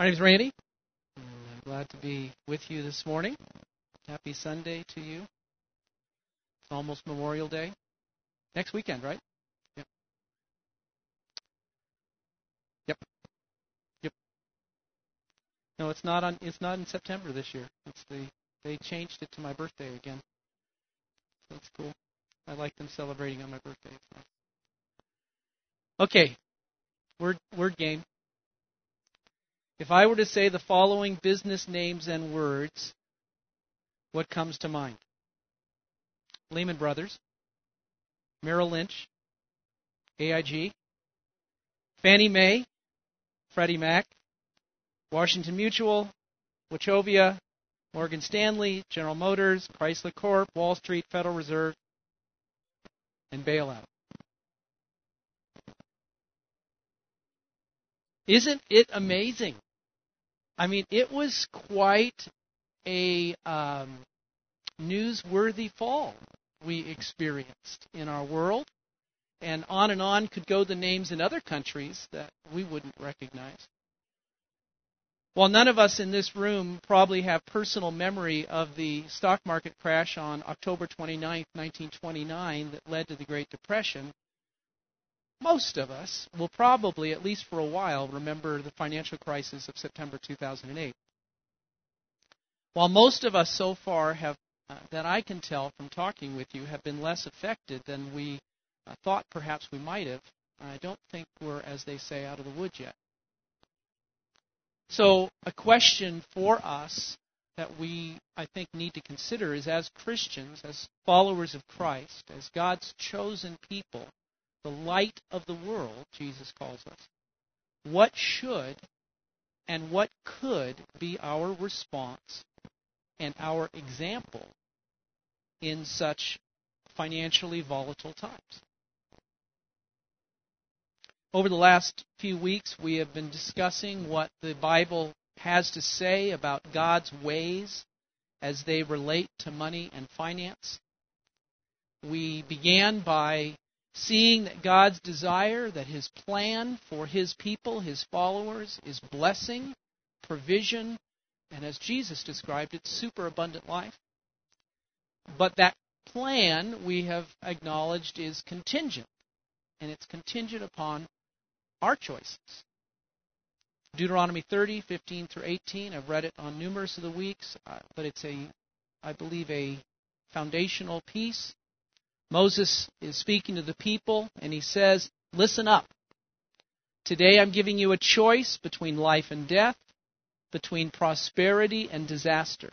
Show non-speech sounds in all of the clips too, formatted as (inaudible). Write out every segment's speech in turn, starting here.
My name is Randy. And I'm glad to be with you this morning. Happy Sunday to you. It's almost Memorial Day. Next weekend, right? Yep. Yep. Yep. No, it's not on it's not in September this year. It's the they changed it to my birthday again. So that's cool. I like them celebrating on my birthday. Okay. Word word game. If I were to say the following business names and words, what comes to mind? Lehman Brothers, Merrill Lynch, AIG, Fannie Mae, Freddie Mac, Washington Mutual, Wachovia, Morgan Stanley, General Motors, Chrysler Corp, Wall Street, Federal Reserve, and bailout. Isn't it amazing I mean, it was quite a um, newsworthy fall we experienced in our world. And on and on could go the names in other countries that we wouldn't recognize. While none of us in this room probably have personal memory of the stock market crash on October 29, 1929, that led to the Great Depression, most of us will probably, at least for a while, remember the financial crisis of September 2008. While most of us so far have, uh, that I can tell from talking with you, have been less affected than we uh, thought perhaps we might have, I don't think we're, as they say, out of the woods yet. So, a question for us that we, I think, need to consider is as Christians, as followers of Christ, as God's chosen people, the light of the world, Jesus calls us, what should and what could be our response and our example in such financially volatile times? Over the last few weeks, we have been discussing what the Bible has to say about God's ways as they relate to money and finance. We began by seeing that God's desire, that His plan for His people, His followers, is blessing, provision, and as Jesus described it, superabundant life. But that plan, we have acknowledged, is contingent, and it's contingent upon our choices. Deuteronomy 30, 15 through 18. I've read it on numerous of the weeks, uh, but it's a, I believe, a foundational piece Moses is speaking to the people, and he says, Listen up. Today I'm giving you a choice between life and death, between prosperity and disaster.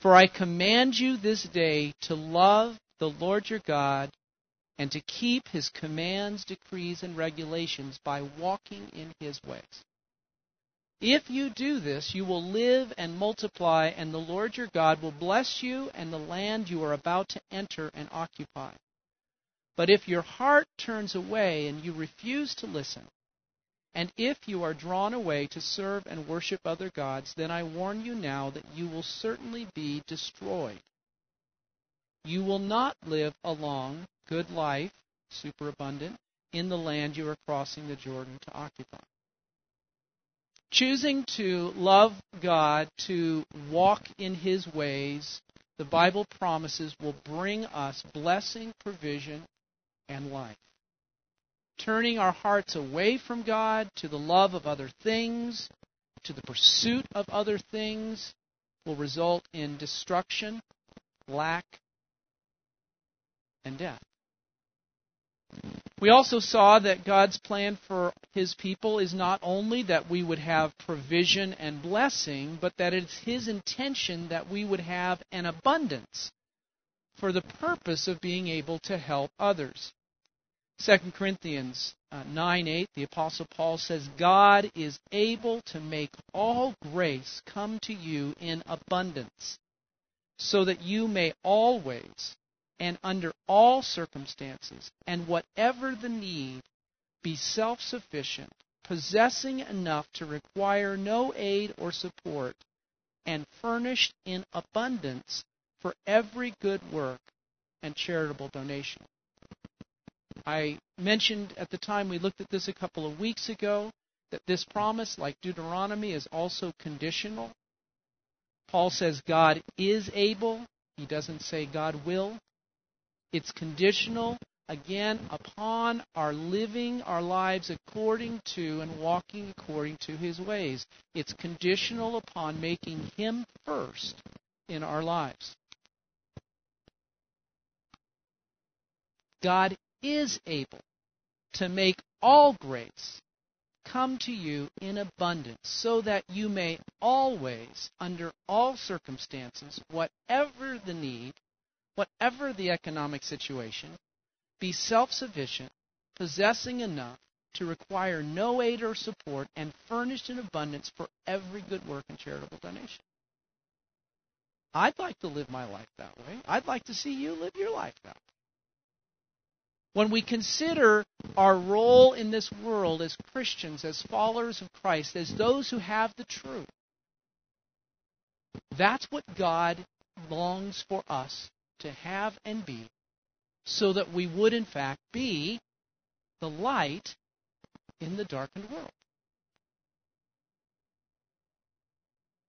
For I command you this day to love the Lord your God and to keep his commands, decrees, and regulations by walking in his ways. If you do this, you will live and multiply, and the Lord your God will bless you and the land you are about to enter and occupy. But if your heart turns away and you refuse to listen, and if you are drawn away to serve and worship other gods, then I warn you now that you will certainly be destroyed. You will not live a long, good life, superabundant, in the land you are crossing the Jordan to occupy. Choosing to love God, to walk in His ways, the Bible promises will bring us blessing, provision, and life. Turning our hearts away from God to the love of other things, to the pursuit of other things, will result in destruction, lack, and death. We also saw that God's plan for his people is not only that we would have provision and blessing, but that it's his intention that we would have an abundance for the purpose of being able to help others. 2 Corinthians uh, 9 8, the Apostle Paul says, God is able to make all grace come to you in abundance, so that you may always and under all circumstances, and whatever the need, be self sufficient, possessing enough to require no aid or support, and furnished in abundance for every good work and charitable donation. I mentioned at the time we looked at this a couple of weeks ago that this promise, like Deuteronomy, is also conditional. Paul says God is able. He doesn't say God will. It's conditional, again, upon our living our lives according to and walking according to His ways. It's conditional upon making Him first in our lives. God is able to make all grace come to you in abundance, so that you may always, under all circumstances, whatever the need, whatever the economic situation, be self sufficient, possessing enough to require no aid or support, and furnished in abundance for every good work and charitable donation. I'd like to live my life that way. I'd like to see you live your life that way. When we consider our role in this world as Christians, as followers of Christ, as those who have the truth, that's what God longs for us to have and be, so that we would, in fact, be the light in the darkened world.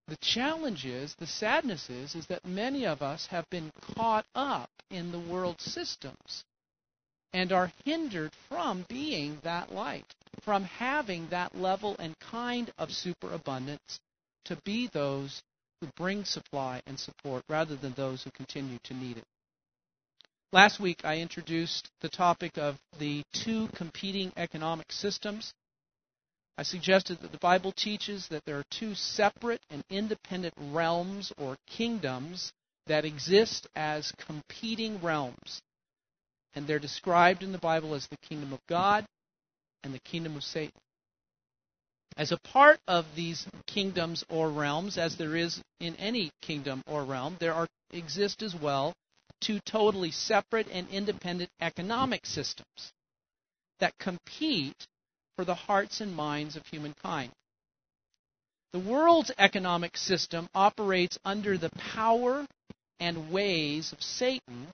The challenge is, the sadness is, is that many of us have been caught up in the world systems and are hindered from being that light, from having that level and kind of superabundance to be those who bring supply and support rather than those who continue to need it. Last week I introduced the topic of the two competing economic systems. I suggested that the Bible teaches that there are two separate and independent realms or kingdoms that exist as competing realms and they're described in the Bible as the kingdom of God and the kingdom of Satan. As a part of these kingdoms or realms, as there is in any kingdom or realm, there are exist as well two totally separate and independent economic systems that compete for the hearts and minds of humankind. The world's economic system operates under the power and ways of Satan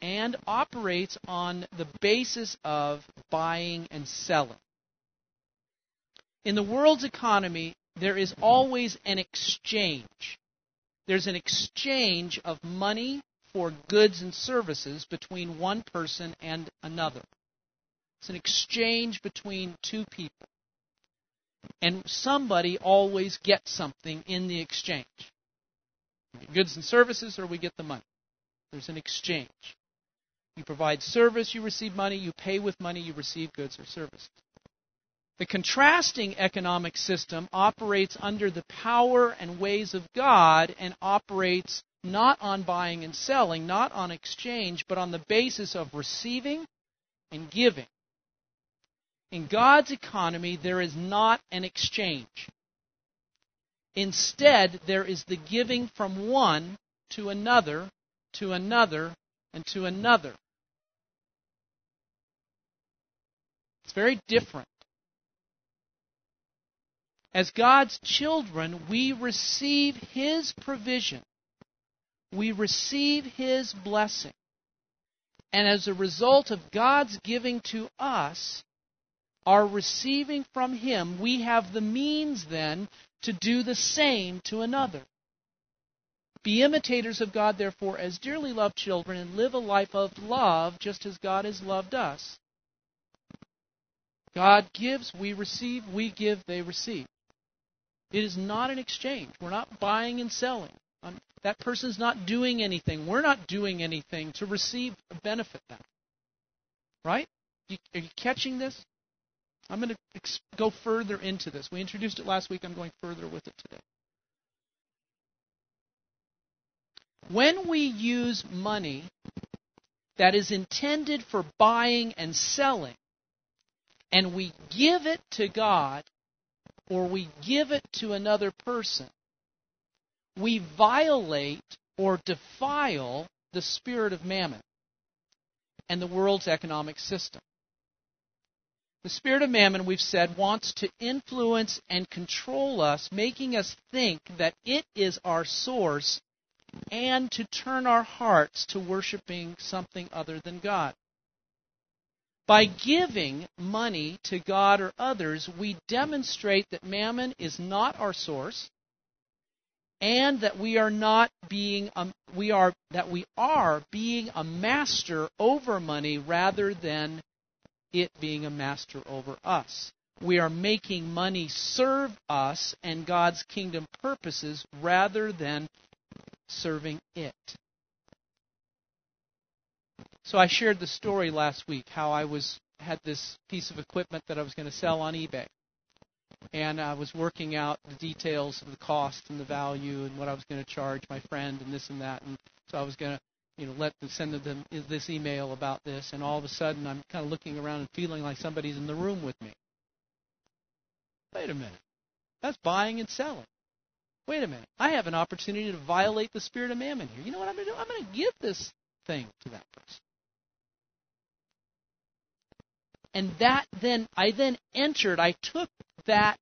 and operates on the basis of buying and selling. In the world's economy, there is always an exchange. There's an exchange of money for goods and services between one person and another. It's an exchange between two people. And somebody always gets something in the exchange. Goods and services, or we get the money. There's an exchange. You provide service, you receive money. You pay with money, you receive goods or services. The contrasting economic system operates under the power and ways of God and operates not on buying and selling, not on exchange, but on the basis of receiving and giving. In God's economy, there is not an exchange. Instead, there is the giving from one to another, to another, and to another. It's very different. As God's children, we receive His provision. We receive His blessing. And as a result of God's giving to us, our receiving from Him, we have the means then to do the same to another. Be imitators of God, therefore, as dearly loved children, and live a life of love just as God has loved us. God gives, we receive, we give, they receive. It is not an exchange. We're not buying and selling. Um, that person's not doing anything. We're not doing anything to receive a benefit that. Right? are you catching this? I'm going to ex- go further into this. We introduced it last week. I'm going further with it today. When we use money that is intended for buying and selling, and we give it to God or we give it to another person, we violate or defile the spirit of mammon and the world's economic system. The spirit of mammon, we've said, wants to influence and control us, making us think that it is our source and to turn our hearts to worshiping something other than God. By giving money to God or others, we demonstrate that mammon is not our source and that we are not being um, we are that we are being a master over money rather than it being a master over us. We are making money serve us and God's kingdom purposes rather than serving it. So I shared the story last week how I was had this piece of equipment that I was going to sell on eBay. And I was working out the details of the cost and the value and what I was going to charge my friend and this and that. And so I was going to, you know, let them send them this email about this. And all of a sudden, I'm kind of looking around and feeling like somebody's in the room with me. Wait a minute, that's buying and selling. Wait a minute, I have an opportunity to violate the spirit of mammon here. You know what I'm going to do? I'm going to give this thing to that person. And that then, I then entered, I took that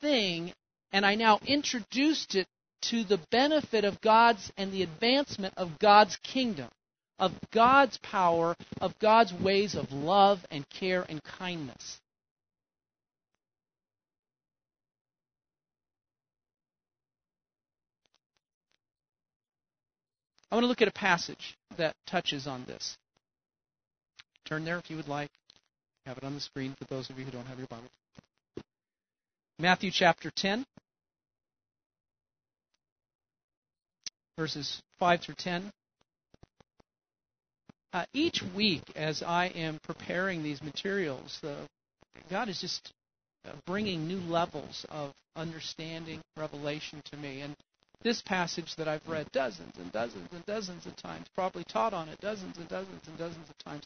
thing and I now introduced it to the benefit of God's and the advancement of God's kingdom, of God's power, of God's ways of love and care and kindness. I want to look at a passage that touches on this. Turn there if you would like. Have it on the screen for those of you who don't have your Bible. Matthew chapter 10, verses 5 through 10. Uh, each week, as I am preparing these materials, God is just uh, bringing new levels of understanding, revelation to me. And this passage that I've read dozens and dozens and dozens of times, probably taught on it dozens and dozens and dozens of times,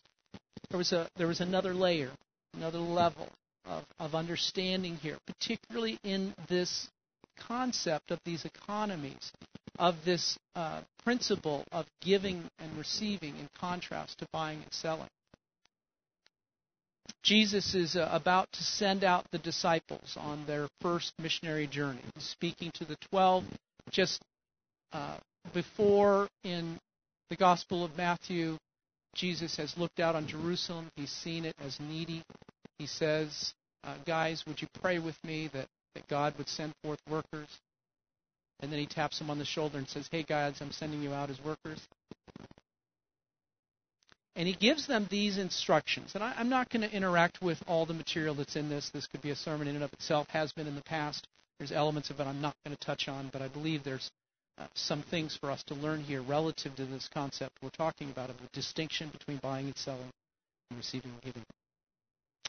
there was a there was another layer, another level of, of understanding here, particularly in this concept of these economies, of this uh, principle of giving and receiving in contrast to buying and selling. Jesus is uh, about to send out the disciples on their first missionary journey. Speaking to the twelve just uh, before in the Gospel of Matthew, Jesus has looked out on Jerusalem. He's seen it as needy. He says, uh, Guys, would you pray with me that, that God would send forth workers? And then he taps them on the shoulder and says, Hey, guys, I'm sending you out as workers. And he gives them these instructions. And I, I'm not going to interact with all the material that's in this. This could be a sermon in and of itself, has been in the past. There's elements of it I'm not going to touch on, but I believe there's uh, some things for us to learn here relative to this concept we're talking about of the distinction between buying and selling and receiving and giving.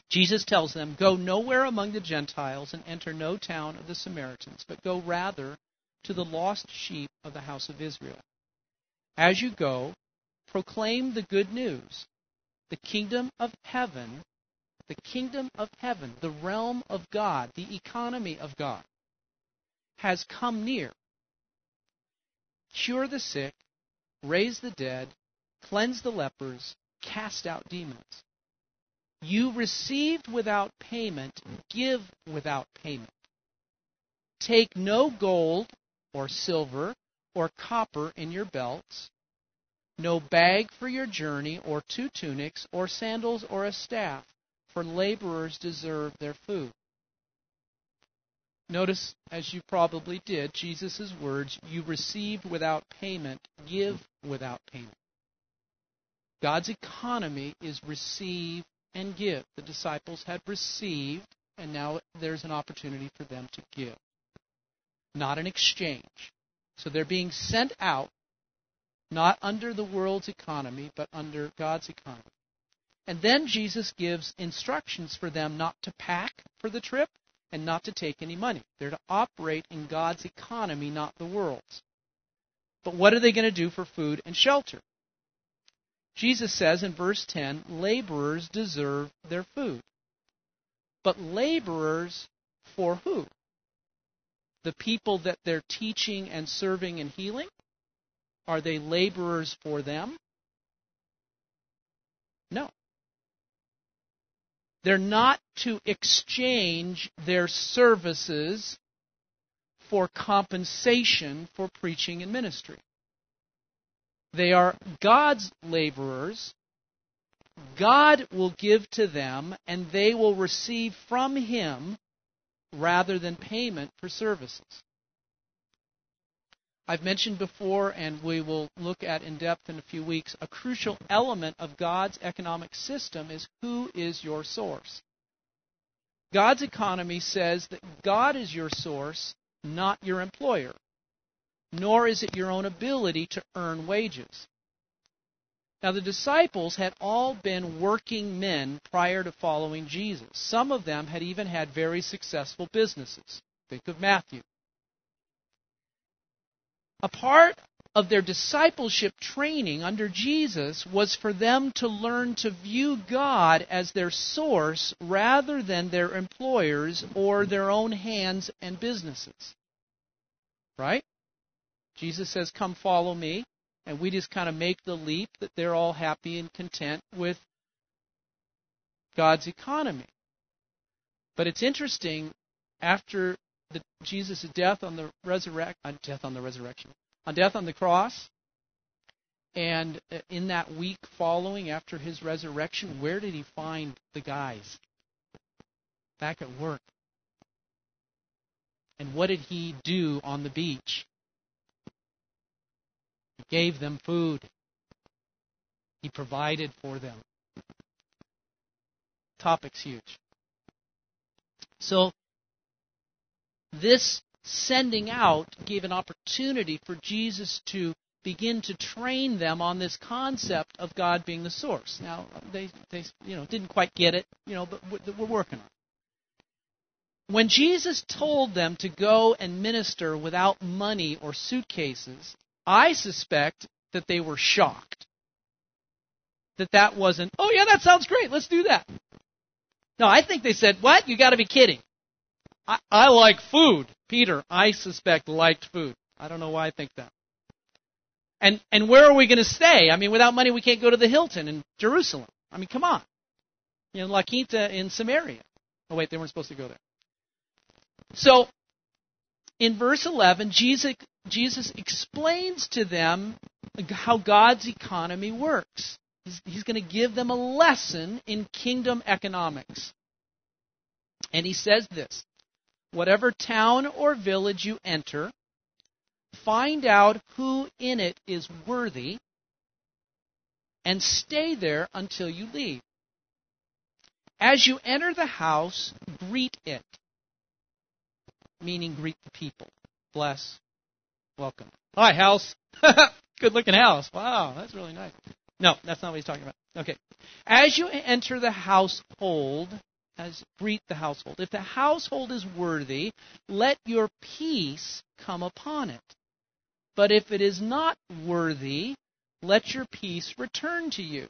Jesus tells them, Go nowhere among the Gentiles and enter no town of the Samaritans, but go rather to the lost sheep of the house of Israel. As you go, proclaim the good news. The kingdom of heaven, the kingdom of heaven, the realm of God, the economy of God, has come near cure the sick, raise the dead, cleanse the lepers, cast out demons. You received without payment, give without payment. Take no gold or silver or copper in your belts, no bag for your journey, or two tunics, or sandals, or a staff, for laborers deserve their food. Notice, as you probably did, Jesus' words, you received without payment, give without payment. God's economy is receive and give. The disciples had received, and now there's an opportunity for them to give. Not an exchange. So they're being sent out, not under the world's economy, but under God's economy. And then Jesus gives instructions for them not to pack for the trip, and not to take any money. They're to operate in God's economy, not the world's. But what are they going to do for food and shelter? Jesus says in verse 10 laborers deserve their food. But laborers for who? The people that they're teaching and serving and healing? Are they laborers for them? No. They're not to exchange their services for compensation for preaching and ministry. They are God's laborers God will give to them and they will receive from Him rather than payment for services. I've mentioned before, and we will look at in depth in a few weeks, a crucial element of God's economic system is who is your source. God's economy says that God is your source, not your employer, nor is it your own ability to earn wages. Now, the disciples had all been working men prior to following Jesus. Some of them had even had very successful businesses. Think of Matthew. A part of their discipleship training under Jesus was for them to learn to view God as their source rather than their employers or their own hands and businesses. Right? Jesus says, Come follow me and we just kind of make the leap that they're all happy and content with God's economy. But it's interesting after the, Jesus' death on the on uh, death on the resurrection on death on the cross and uh, in that week following after his resurrection where did he find the guys back at work and what did he do on the beach He gave them food. He provided for them. Topic's huge. So, this sending out gave an opportunity for Jesus to begin to train them on this concept of God being the source. Now, they, they you know, didn't quite get it, you know, but we're working on it. When Jesus told them to go and minister without money or suitcases, I suspect that they were shocked. That that wasn't, oh yeah, that sounds great, let's do that. No, I think they said, what? You gotta be kidding. I, I like food. Peter, I suspect, liked food. I don't know why I think that. And and where are we going to stay? I mean, without money, we can't go to the Hilton in Jerusalem. I mean, come on. You know, La Quinta in Samaria. Oh wait, they weren't supposed to go there. So, in verse 11, Jesus Jesus explains to them how God's economy works. He's, he's going to give them a lesson in kingdom economics. And he says this Whatever town or village you enter, find out who in it is worthy, and stay there until you leave. As you enter the house, greet it, meaning greet the people. Bless, Welcome. Hi, house. (laughs) Good looking house. Wow, that's really nice. No, that's not what he's talking about. Okay. As you enter the household, as greet the household. If the household is worthy, let your peace come upon it. But if it is not worthy, let your peace return to you.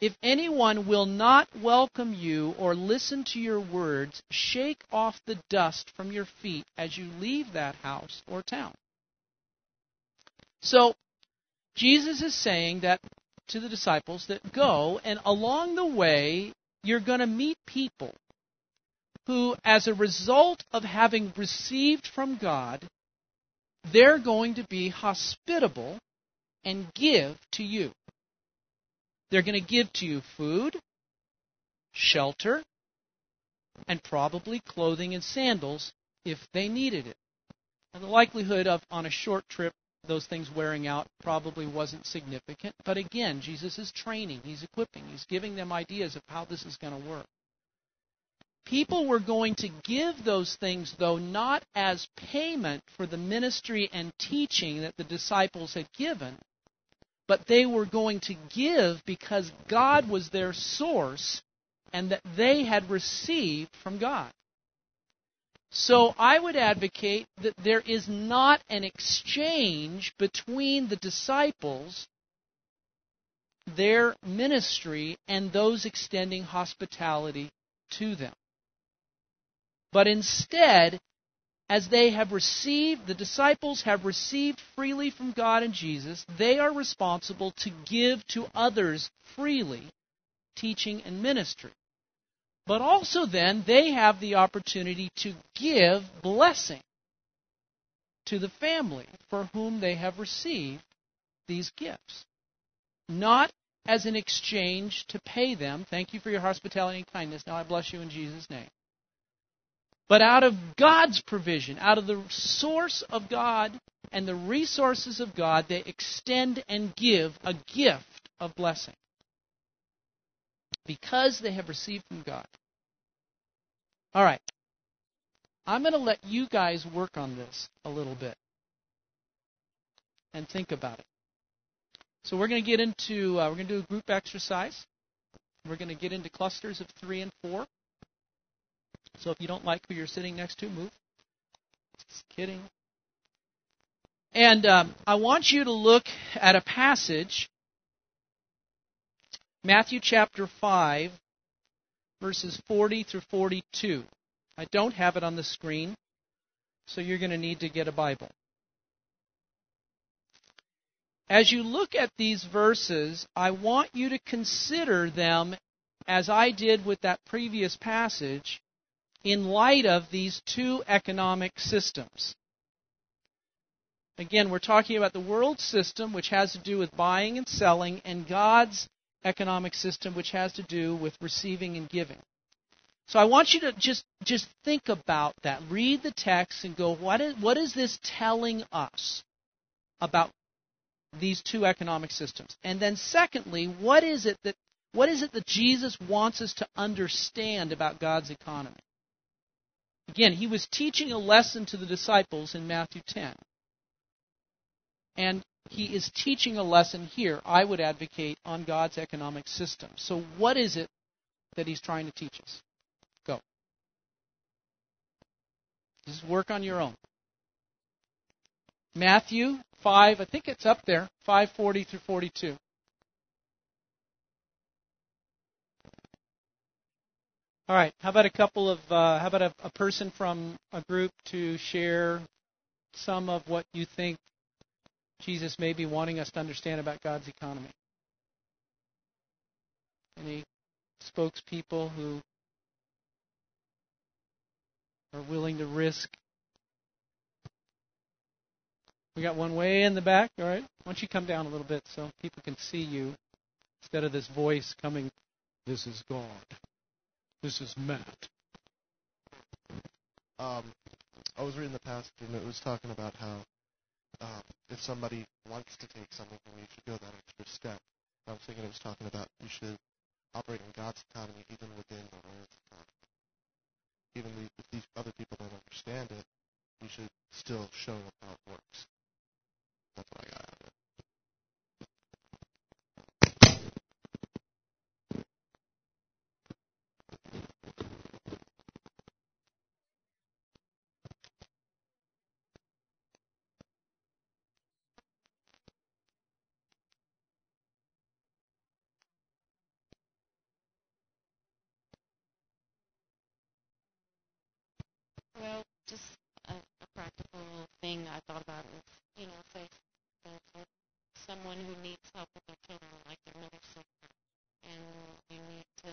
If anyone will not welcome you or listen to your words, shake off the dust from your feet as you leave that house or town. So, Jesus is saying that to the disciples that go, and along the way, you're going to meet people who, as a result of having received from God, they're going to be hospitable and give to you. They're going to give to you food, shelter, and probably clothing and sandals if they needed it. And the likelihood of, on a short trip, those things wearing out probably wasn't significant. But again, Jesus is training, he's equipping, he's giving them ideas of how this is going to work. People were going to give those things, though, not as payment for the ministry and teaching that the disciples had given, but they were going to give because God was their source and that they had received from God. So I would advocate that there is not an exchange between the disciples, their ministry, and those extending hospitality to them. But instead, as they have received, the disciples have received freely from God and Jesus, they are responsible to give to others freely, teaching and ministry. But also, then, they have the opportunity to give blessing to the family for whom they have received these gifts. Not as an exchange to pay them. Thank you for your hospitality and kindness. Now I bless you in Jesus' name. But out of God's provision, out of the source of God and the resources of God, they extend and give a gift of blessing. Because they have received from God. All right. I'm going to let you guys work on this a little bit and think about it. So we're going to get into uh, we're going to do a group exercise. We're going to get into clusters of three and four. So if you don't like who you're sitting next to, move. Just kidding. And um, I want you to look at a passage, Matthew chapter 5, verses 40 through 42. I don't have it on the screen, so you're going to need to get a Bible. As you look at these verses, I want you to consider them as I did with that previous passage in light of these two economic systems. Again, we're talking about the world system, which has to do with buying and selling, and God's economic system, which has to do with receiving and giving. So I want you to just just think about that. Read the text and go, what is what is this telling us about these two economic systems? And then secondly, what is it that what is it that Jesus wants us to understand about God's economy? Again, he was teaching a lesson to the disciples in Matthew 10. And he is teaching a lesson here, I would advocate, on God's economic system. So, what is it that he's trying to teach us? Go. Just work on your own. Matthew 5, I think it's up there, 540 through 42. All right. How about a couple of, uh, how about a, a person from a group to share some of what you think Jesus may be wanting us to understand about God's economy? Any spokespeople who are willing to risk we got one way in the back. All right. Why don't you come down a little bit so people can see you instead of this voice coming, This is God. This is Matt. Um, I was reading the passage and it was talking about how uh, if somebody wants to take something from you, you should go that extra step. I was thinking it was talking about you should operate in God's economy even within the world's economy. Even if these other people don't understand it, you should still show them how it works. That's what I got out of it. Well, just a, a practical thing I thought about is, you know, say there's someone who needs help with their children, like their mother's sick, and you need to,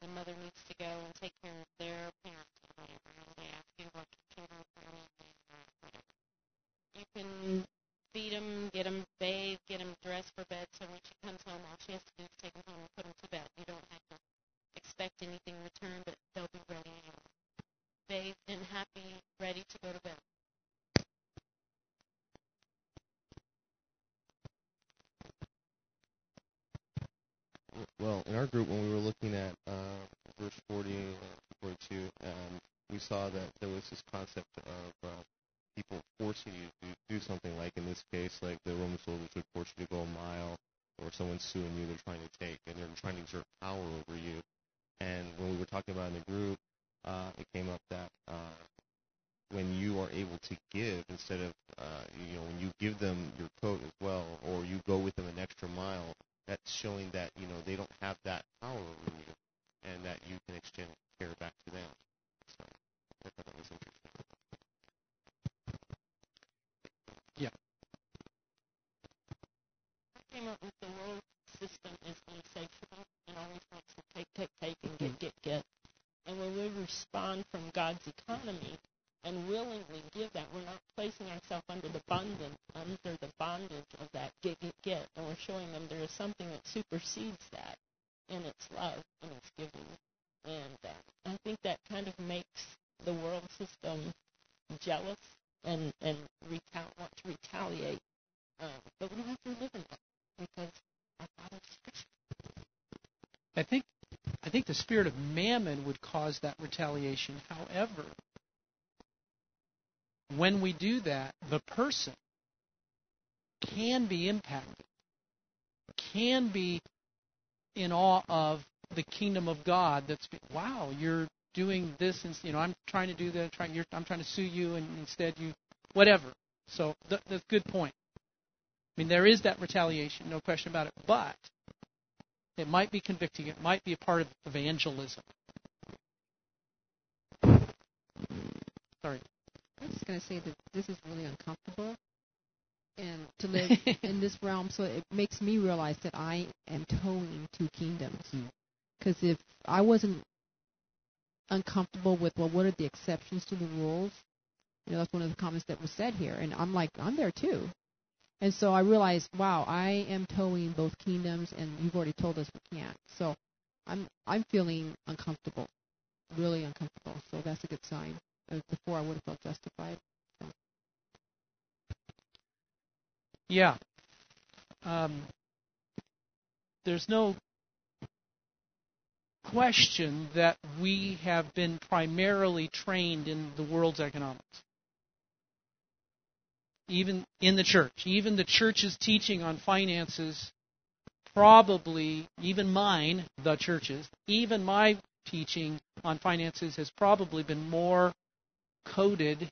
the mother needs to go and take care of their parents or whatever, and they ask you what your children are doing or whatever. You can feed them, get them bathed, get them dressed for bed, so when she comes home, all she has to do is take them home and put them to bed. You don't have to expect anything in return, but they'll be ready and bathed and happy, ready to go to bed. Well, in our group, when we were looking at uh, verse 40 and 42, um, we saw that there was this concept of uh, you to do something, like in this case, like the Roman soldiers would force you to go a mile, or someone's suing you, they're trying to take, and they're trying to exert power over you. And when we were talking about in the group, uh, it came up that uh, when you are able to give instead of, uh, you know, when you give them your coat as well, or you go with them an extra mile, that's showing that you know they don't have that power over you, and that you can extend care back to them. So I thought that was interesting. Came up with the world system is insatiable and always wants to take, take, take, and get, get, get. And when we respond from God's economy and willingly give that. We're not placing ourselves under the bondage, under the bondage of that get, get, get, and we're showing them there is something that supersedes that, and it's love and it's giving. And uh, I think that kind of makes the world system jealous and and retal- want to retaliate. Um, but we don't have to live in that because our Father's special. I think I think the spirit of mammon would cause that retaliation. However, when we do that, the person can be impacted, can be in awe of the kingdom of God. That's wow, you're doing this, and you know, I'm trying to do that. Trying, you're, I'm trying to sue you, and instead you, whatever. So th- that's a good point. I mean, there is that retaliation, no question about it. But it might be convicting. It might be a part of evangelism. Sorry. I'm just going to say that this is really uncomfortable and to live (laughs) in this realm. So it makes me realize that I am towing two kingdoms. Hmm. Because if I wasn't uncomfortable with, well, what are the exceptions to the rules? You know, that's one of the comments that was said here. And I'm like, I'm there too. And so I realized, wow, I am towing both kingdoms, and you've already told us we can't. So I'm I'm feeling uncomfortable, really uncomfortable. So that's a good sign. Uh, Before I would have felt justified. Yeah. Um, there's no question that we have been primarily trained in the world's economics. Even in the church, even the church's teaching on finances, probably, even mine, the church's, even my teaching on finances has probably been more coded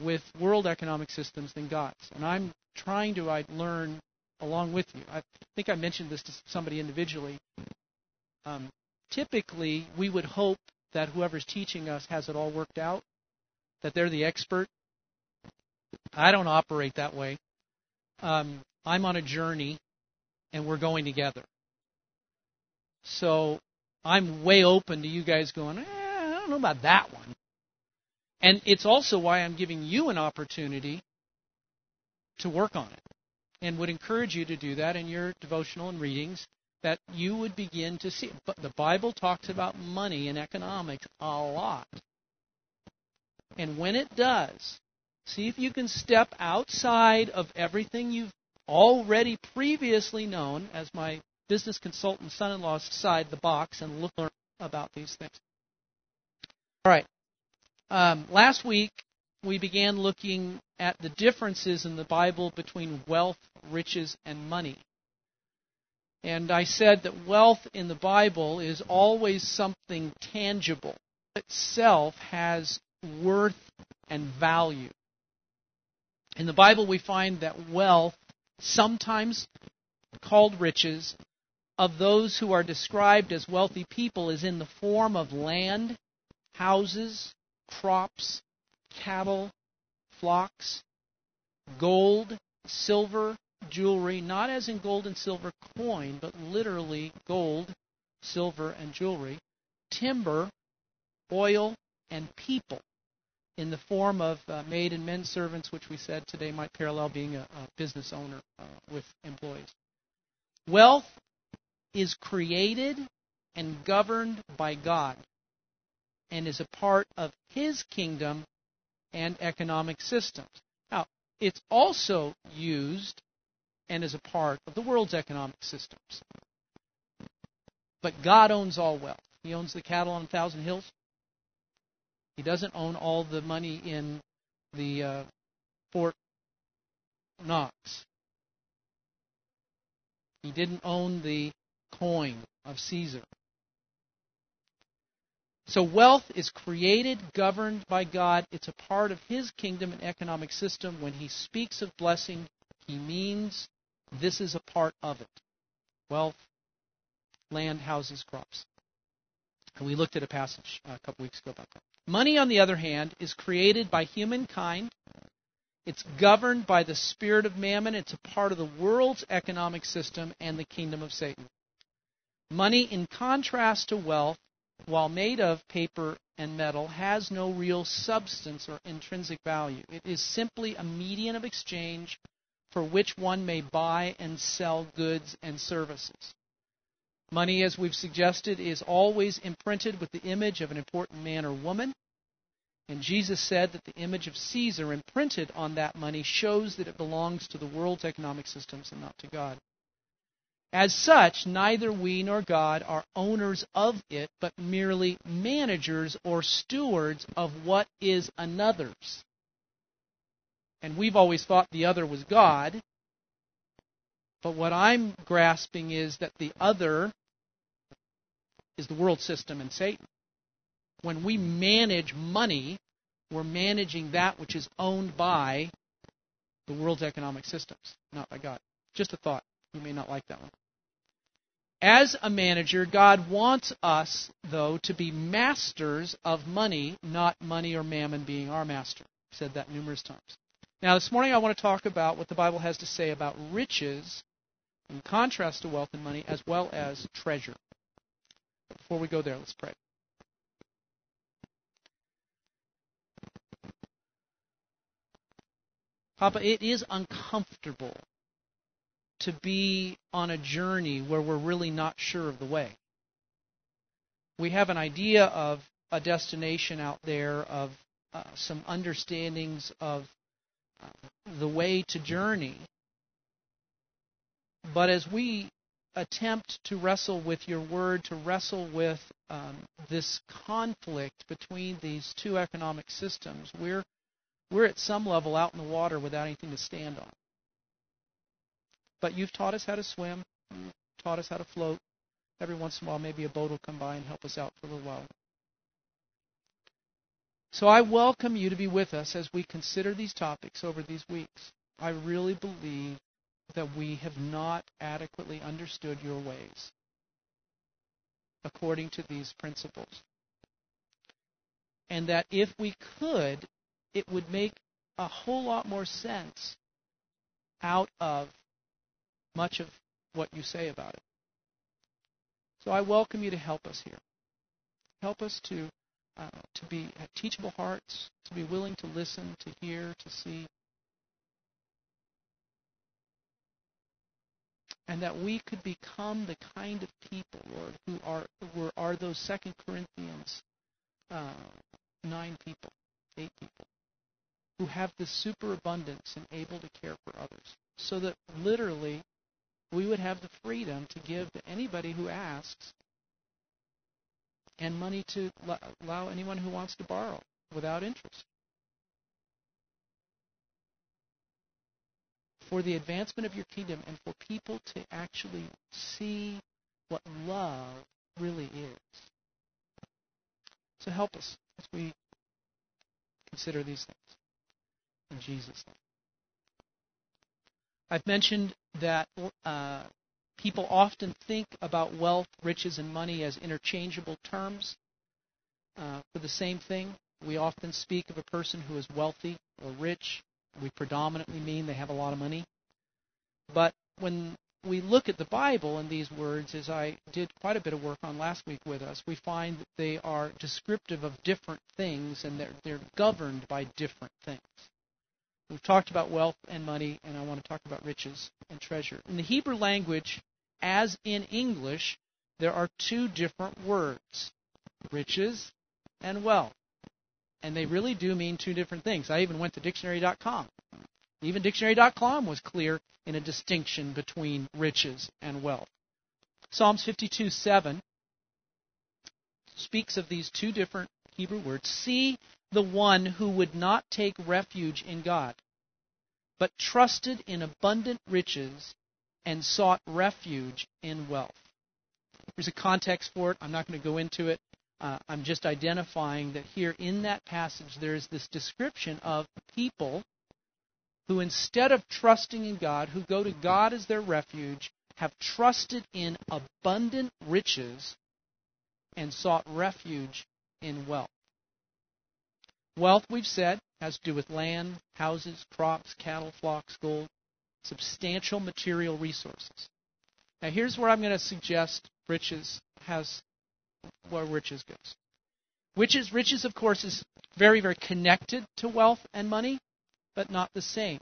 with world economic systems than God's. And I'm trying to I learn along with you. I think I mentioned this to somebody individually. Um, typically, we would hope that whoever's teaching us has it all worked out, that they're the expert. I don't operate that way. Um, I'm on a journey, and we're going together. So I'm way open to you guys going, eh, I don't know about that one. And it's also why I'm giving you an opportunity to work on it and would encourage you to do that in your devotional and readings that you would begin to see but the bible talks about money and economics a lot and when it does see if you can step outside of everything you've already previously known as my business consultant son-in-law side the box and look learn about these things all right um, last week we began looking at the differences in the Bible between wealth, riches, and money. And I said that wealth in the Bible is always something tangible. Itself has worth and value. In the Bible, we find that wealth, sometimes called riches, of those who are described as wealthy people is in the form of land, houses, crops, cattle, flocks, gold, silver, jewelry, not as in gold and silver coin, but literally gold, silver, and jewelry, timber, oil, and people in the form of uh, maid and men servants, which we said today might parallel being a, a business owner uh, with employees. Wealth is created and governed by God and is a part of His kingdom and economic systems. Now, it's also used and is a part of the world's economic systems. But God owns all wealth. He owns the cattle on a thousand hills. He doesn't own all the money in the uh, Fort Knox. He didn't own the coin of Caesar. So wealth is created, governed by God. It's a part of His kingdom and economic system. When He speaks of blessing, He means this is a part of it. Wealth, land, houses, crops. And we looked at a passage uh, a couple weeks ago about that. Money, on the other hand, is created by humankind. It's governed by the spirit of mammon. It's a part of the world's economic system and the kingdom of Satan. Money, in contrast to wealth, while made of paper and metal, has no real substance or intrinsic value. It is simply a medium of exchange for which one may buy and sell goods and services. Money, as we've suggested, is always imprinted with the image of an important man or woman. And Jesus said that the image of Caesar imprinted on that money shows that it belongs to the world's economic systems and not to God. As such, neither we nor God are owners of it, but merely managers or stewards of what is another's. And we've always thought the other was God. But what I'm grasping is that the other is the world system and Satan. When we manage money, we're managing that which is owned by the world's economic systems, not by God. Just a thought. You may not like that one. As a manager, God wants us, though, to be masters of money, not money or mammon being our master. I've said that numerous times. Now, this morning I want to talk about what the Bible has to say about riches in contrast to wealth and money, as well as treasure. Before we go there, let's pray. Papa, it is uncomfortable to be on a journey where we're really not sure of the way. We have an idea of a destination out there, of uh, some understandings of uh, the way to journey. But as we attempt to wrestle with your word, to wrestle with um, this conflict between these two economic systems, we're we're at some level out in the water without anything to stand on. But you've taught us how to swim, taught us how to float. Every once in a while, maybe a boat will come by and help us out for a little while. So I welcome you to be with us as we consider these topics over these weeks. I really believe that we have not adequately understood your ways according to these principles. And that if we could, it would make a whole lot more sense out of much of what you say about it. So I welcome you to help us here. Help us to uh, to be teachable hearts, to be willing to listen, to hear, to see, and that we could become the kind of people, Lord, who are who are those Second Corinthians uh, nine people, eight people, who have this superabundance and able to care for others, so that literally we would have the freedom to give to anybody who asks and money to allow anyone who wants to borrow without interest. For the advancement of your kingdom and for people to actually see what love really is. So help us as we consider these things. In Jesus' name. I've mentioned that uh, people often think about wealth, riches, and money as interchangeable terms uh, for the same thing. We often speak of a person who is wealthy or rich. We predominantly mean they have a lot of money. But when we look at the Bible and these words, as I did quite a bit of work on last week with us, we find that they are descriptive of different things and they're, they're governed by different things. We've talked about wealth and money, and I want to talk about riches and treasure. In the Hebrew language, as in English, there are two different words riches and wealth. And they really do mean two different things. I even went to dictionary.com. Even dictionary.com was clear in a distinction between riches and wealth. Psalms 52 7 speaks of these two different Hebrew words. See the one who would not take refuge in God, but trusted in abundant riches and sought refuge in wealth. There's a context for it. I'm not going to go into it. Uh, I'm just identifying that here in that passage there is this description of people who, instead of trusting in God, who go to God as their refuge, have trusted in abundant riches and sought refuge in wealth. Wealth, we've said, has to do with land, houses, crops, cattle, flocks, gold, substantial material resources. Now, here's where I'm going to suggest riches has where riches goes. Riches, riches, of course, is very, very connected to wealth and money, but not the same.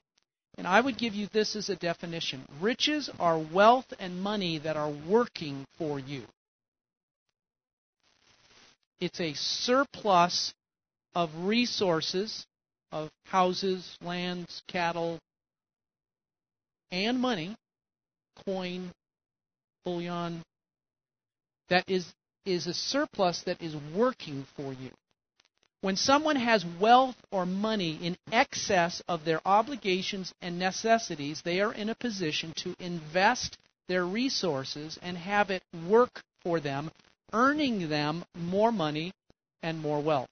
And I would give you this as a definition riches are wealth and money that are working for you. It's a surplus of resources, of houses, lands, cattle, and money, coin, bullion, that is, is a surplus that is working for you. When someone has wealth or money in excess of their obligations and necessities, they are in a position to invest their resources and have it work for them, earning them more money and more wealth.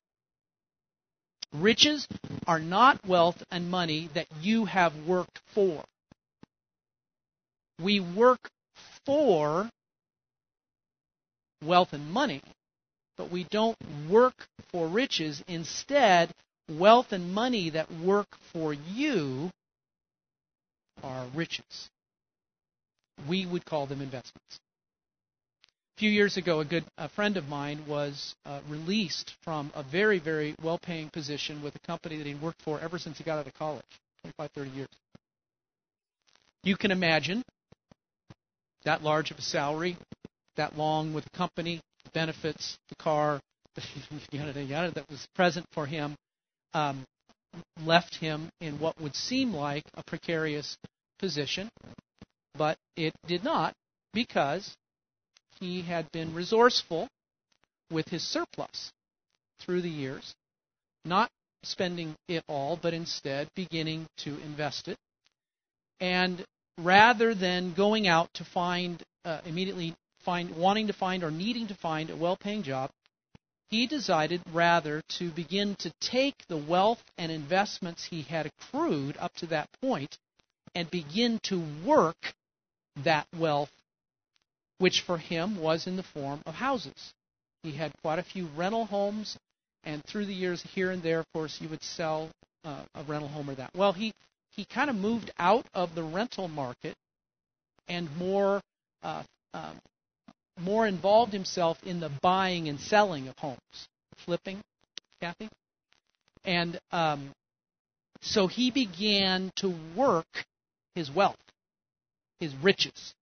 Riches are not wealth and money that you have worked for. We work for wealth and money, but we don't work for riches. Instead, wealth and money that work for you are riches. We would call them investments. A few years ago, a good a friend of mine was uh, released from a very, very well paying position with a company that he'd worked for ever since he got out of college 25, 30 years. You can imagine that large of a salary, that long with the company, the benefits, the car, (laughs) yada, yada, that was present for him, um, left him in what would seem like a precarious position, but it did not because he had been resourceful with his surplus through the years, not spending it all, but instead beginning to invest it. And rather than going out to find uh, immediately find wanting to find or needing to find a well-paying job, he decided rather to begin to take the wealth and investments he had accrued up to that point and begin to work that wealth, which for him was in the form of houses. He had quite a few rental homes, and through the years, here and there, of course, you would sell uh, a rental home or that. Well, he he kind of moved out of the rental market and more uh, um, more involved himself in the buying and selling of homes, flipping, Kathy. And um, so he began to work his wealth, his riches.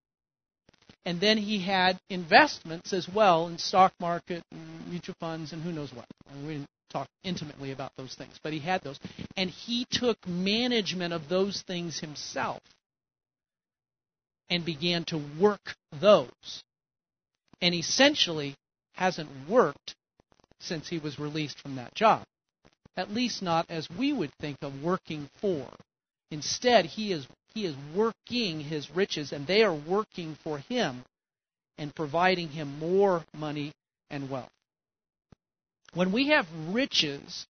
And then he had investments as well in stock market, and mutual funds, and who knows what. I mean, we didn't talk intimately about those things, but he had those. And he took management of those things himself and began to work those and essentially hasn't worked since he was released from that job. At least not as we would think of working for. Instead, he is he is working his riches and they are working for him and providing him more money and wealth. When we have riches,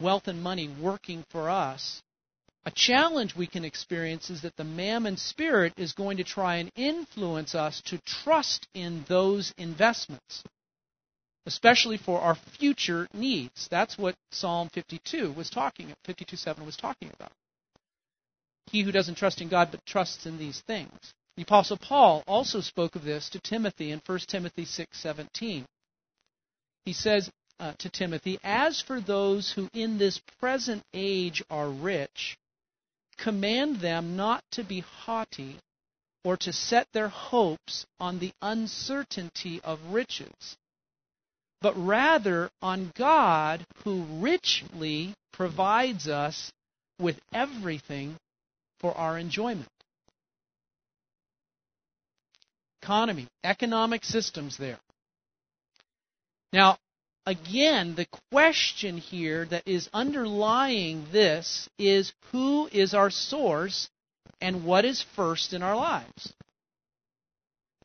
wealth and money working for us, a challenge we can experience is that the mammon spirit is going to try and influence us to trust in those investments, especially for our future needs. That's what Psalm 52 was talking, 52:7 was talking about. He who doesn't trust in God but trusts in these things. The apostle Paul also spoke of this to Timothy in 1 Timothy 6:17. He says uh, to Timothy, "As for those who in this present age are rich, command them not to be haughty or to set their hopes on the uncertainty of riches, but rather on God who richly provides us with everything for our enjoyment. Economy, economic systems there. Now, again, the question here that is underlying this is who is our source and what is first in our lives?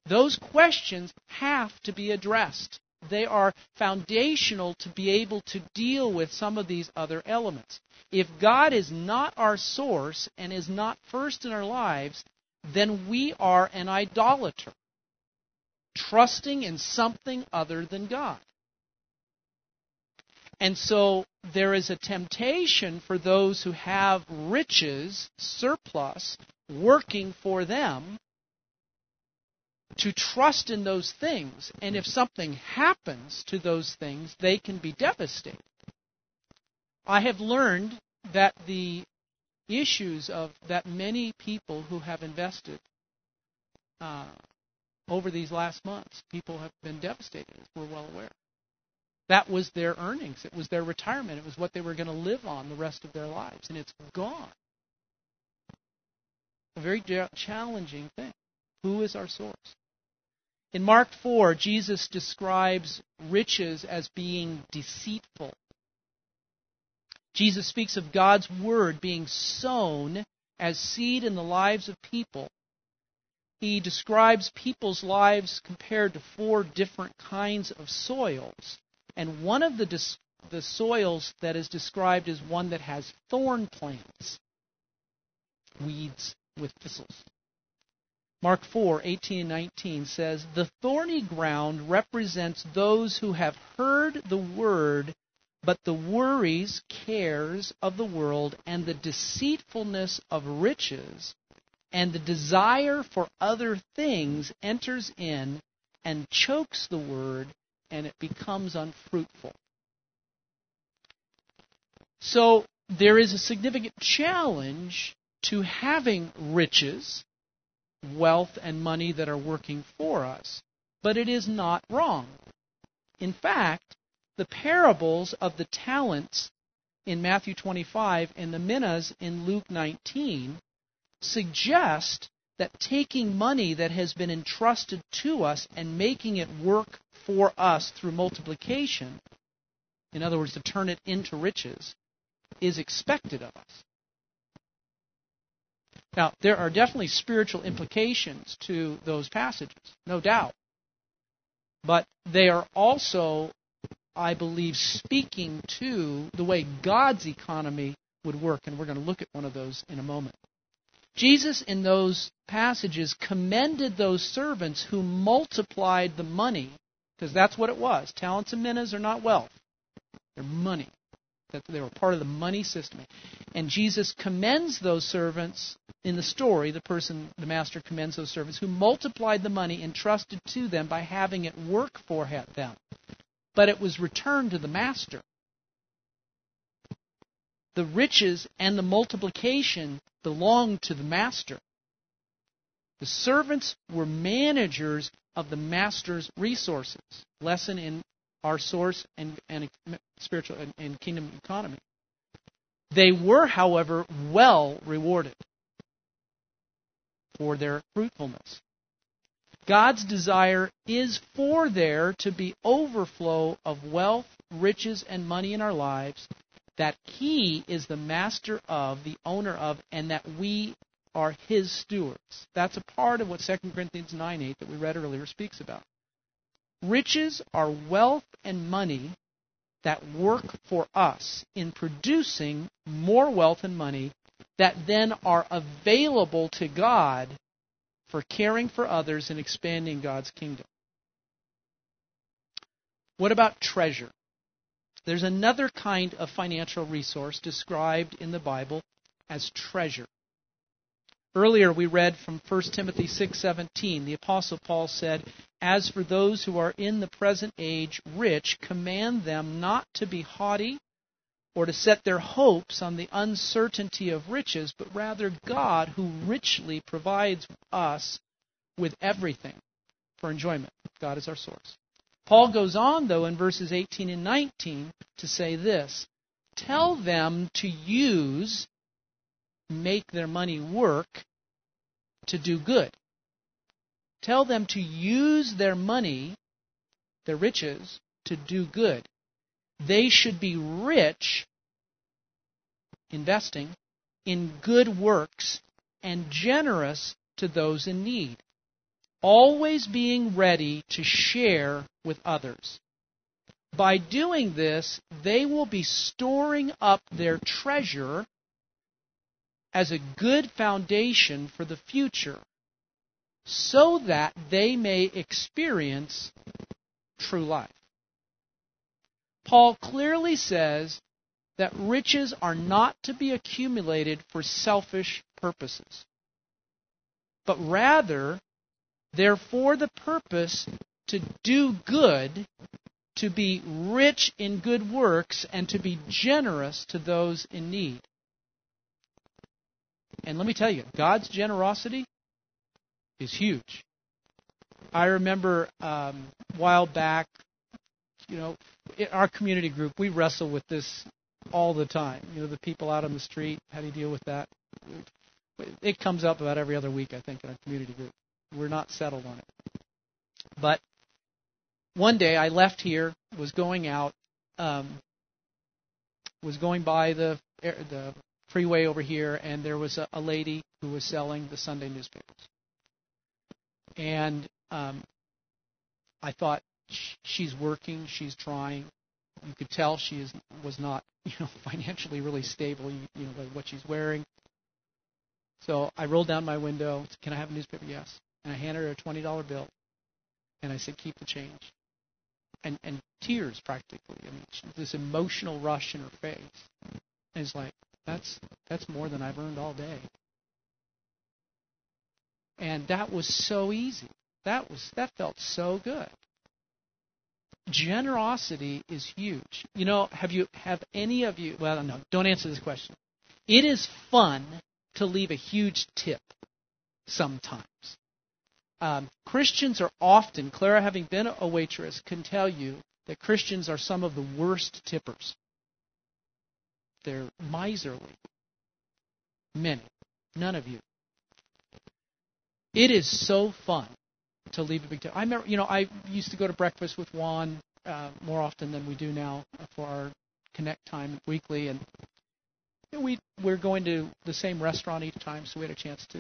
Those questions have to be addressed. They are foundational to be able to deal with some of these other elements. If God is not our source and is not first in our lives, then we are an idolater, trusting in something other than God. And so there is a temptation for those who have riches, surplus, working for them to trust in those things. And if something happens to those things, they can be devastated. I have learned that the issues of that many people who have invested uh, over these last months, people have been devastated, as we're well aware. That was their earnings. It was their retirement. It was what they were going to live on the rest of their lives. And it's gone. A very challenging thing. Who is our source? In Mark 4, Jesus describes riches as being deceitful. Jesus speaks of God's word being sown as seed in the lives of people. He describes people's lives compared to four different kinds of soils. And one of the, dis- the soils that is described is one that has thorn plants, weeds with thistles. Mark 4, 18 and 19 says, The thorny ground represents those who have heard the word, but the worries, cares of the world, and the deceitfulness of riches, and the desire for other things enters in and chokes the word, and it becomes unfruitful. So there is a significant challenge to having riches, wealth, and money that are working for us, but it is not wrong. In fact, the parables of the talents in Matthew 25 and the minas in Luke 19 suggest that taking money that has been entrusted to us and making it work for us through multiplication, in other words, to turn it into riches, is expected of us. Now, there are definitely spiritual implications to those passages, no doubt. But they are also, I believe, speaking to the way God's economy would work, and we're going to look at one of those in a moment. Jesus, in those passages, commended those servants who multiplied the money, because that's what it was. Talents and minas are not wealth, they're money. That they were part of the money system. And Jesus commends those servants in the story, the person, the master commends those servants who multiplied the money entrusted to them by having it work for them. But it was returned to the master. The riches and the multiplication belonged to the master. The servants were managers of the master's resources. Lesson in our source and, and spiritual and, and kingdom economy. They were, however, well rewarded for their fruitfulness. God's desire is for there to be overflow of wealth, riches, and money in our lives that He is the master of, the owner of, and that we are His stewards. That's a part of what 2 Corinthians 9 8 that we read earlier speaks about. Riches are wealth and money that work for us in producing more wealth and money that then are available to God for caring for others and expanding God's kingdom. What about treasure? There's another kind of financial resource described in the Bible as treasure. Earlier we read from 1 Timothy 6:17. The apostle Paul said, "As for those who are in the present age rich, command them not to be haughty or to set their hopes on the uncertainty of riches, but rather God who richly provides us with everything for enjoyment. God is our source." Paul goes on, though, in verses 18 and 19 to say this Tell them to use, make their money work to do good. Tell them to use their money, their riches, to do good. They should be rich, investing, in good works and generous to those in need always being ready to share with others. By doing this, they will be storing up their treasure as a good foundation for the future so that they may experience true life. Paul clearly says that riches are not to be accumulated for selfish purposes, but rather They're for the purpose to do good, to be rich in good works, and to be generous to those in need. And let me tell you, God's generosity is huge. I remember um, a while back, you know, in our community group, we wrestle with this all the time. You know, the people out on the street, how do you deal with that? It comes up about every other week, I think, in our community group. We're not settled on it. But one day I left here, was going out, um, was going by the the freeway over here, and there was a, a lady who was selling the Sunday newspapers. And um, I thought she's working, she's trying. You could tell she is was not, (laughs) you know, financially really stable. You, you know, by what she's wearing. So I rolled down my window. Can I have a newspaper? Yes. And I handed her a twenty dollar bill, and I said, "Keep the change." And and tears practically. I mean, this emotional rush in her face. And it's like that's that's more than I've earned all day. And that was so easy. That was that felt so good. Generosity is huge. You know, have you have any of you well no, don't answer this question. It is fun to leave a huge tip sometimes. Um, Christians are often, Clara, having been a waitress, can tell you that Christians are some of the worst tippers. They're miserly. Many. None of you. It is so fun to leave a big tip. I remember, you know, I used to go to breakfast with Juan uh, more often than we do now for our connect time weekly, and we we're going to the same restaurant each time, so we had a chance to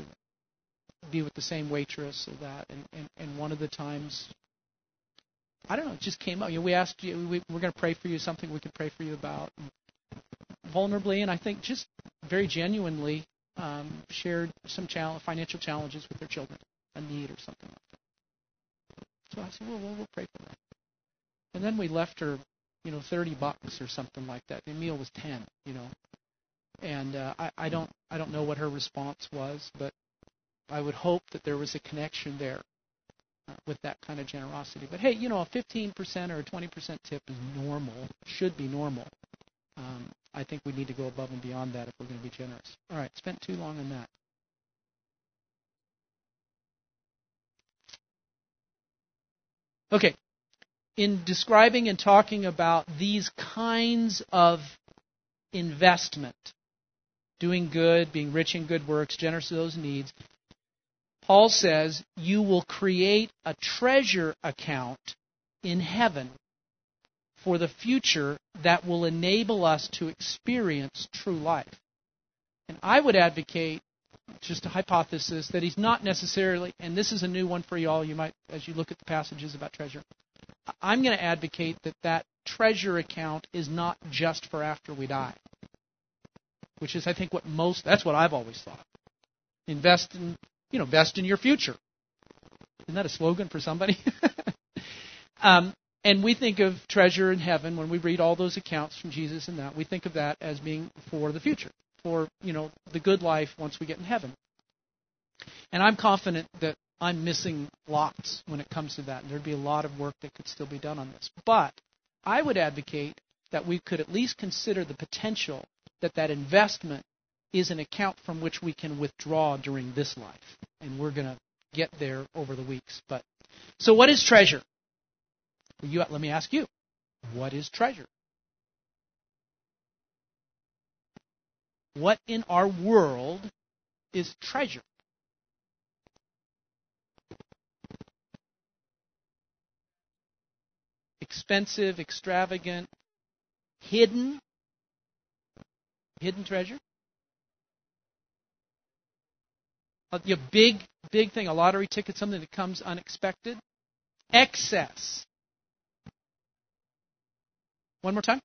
be with the same waitress or that. And and, and one of the times, I don't know, it just came up. You know, we asked you, we, we're going to pray for you, something we could pray for you about, and vulnerably, and I think just very genuinely um, shared some challenge, financial challenges with their children, a need or something like that. So I said, well, we'll, we'll pray for them. And then we left her, you know, 30 bucks or something like that. The meal was 10, you know and uh, I, I don't I don't know what her response was, but I would hope that there was a connection there uh, with that kind of generosity. But hey, you know, a 15% or a 20% tip is normal, should be normal. Um, I think we need to go above and beyond that if we're going to be generous. All right, spent too long on that. Okay, in describing and talking about these kinds of investment, doing good, being rich in good works, generous to those needs, Paul says you will create a treasure account in heaven for the future that will enable us to experience true life. And I would advocate, just a hypothesis, that he's not necessarily, and this is a new one for you all, you might, as you look at the passages about treasure, I'm going to advocate that that treasure account is not just for after we die which is I think what most that's what I've always thought. Invest in you know, invest in your future. Isn't that a slogan for somebody? (laughs) um, and we think of treasure in heaven when we read all those accounts from Jesus and that. We think of that as being for the future, for you know the good life once we get in heaven. And I'm confident that I'm missing lots when it comes to that. There'd be a lot of work that could still be done on this. But I would advocate that we could at least consider the potential that that investment is an account from which we can withdraw during this life. And we're going to get there over the weeks. But so what is treasure? You, let me ask you. What is treasure? What in our world is treasure? Expensive, extravagant, hidden, hidden treasure? Uh, a your big, big thing, a lottery ticket, something that comes unexpected. Excess. One more time.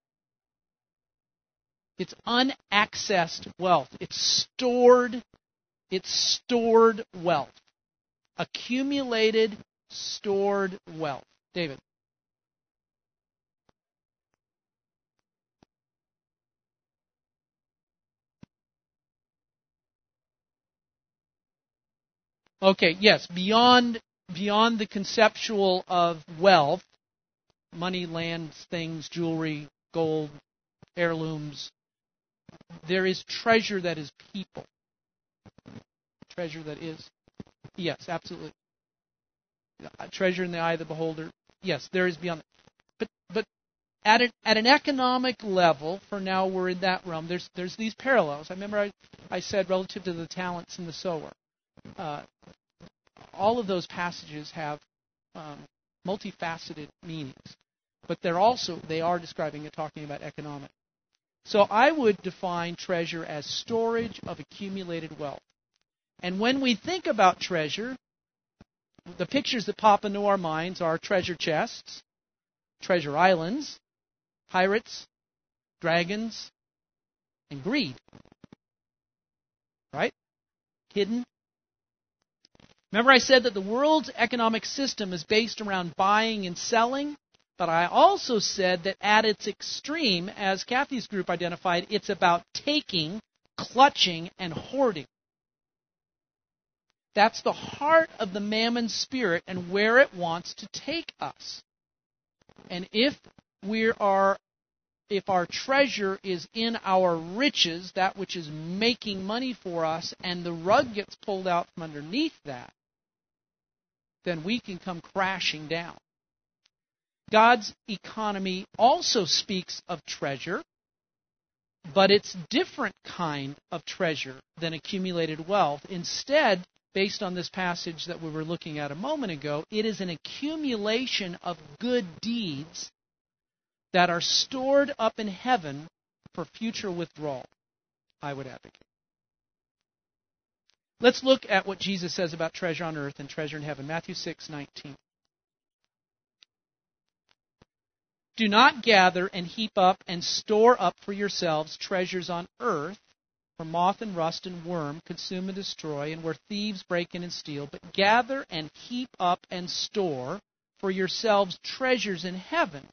It's unaccessed wealth. It's stored, it's stored wealth. Accumulated, stored wealth. David. Okay, yes, beyond beyond the conceptual of wealth, money, lands, things, jewelry, gold, heirlooms, there is treasure that is people. Treasure that is. Yes, absolutely. Treasure in the eye of the beholder. Yes, there is beyond. But but at an at an economic level, for now we're in that realm. There's there's these parallels. I remember I I said relative to the talents and the sower. Uh, all of those passages have um, multifaceted meanings, but they're also they are describing and talking about economic. So I would define treasure as storage of accumulated wealth. And when we think about treasure, the pictures that pop into our minds are treasure chests, treasure islands, pirates, dragons, and greed. Right? Hidden. Remember, I said that the world's economic system is based around buying and selling? But I also said that at its extreme, as Kathy's group identified, it's about taking, clutching, and hoarding. That's the heart of the mammon spirit and where it wants to take us. And if we are if our treasure is in our riches, that which is making money for us, and the rug gets pulled out from underneath that, then we can come crashing down. God's economy also speaks of treasure, but it's different kind of treasure than accumulated wealth. Instead, based on this passage that we were looking at a moment ago, it is an accumulation of good deeds that are stored up in heaven for future withdrawal. I would advocate. Let's look at what Jesus says about treasure on earth and treasure in heaven. Matthew 6:19. Do not gather and heap up and store up for yourselves treasures on earth, where moth and rust and worm consume and destroy, and where thieves break in and steal, but gather and heap up and store for yourselves treasures in heaven,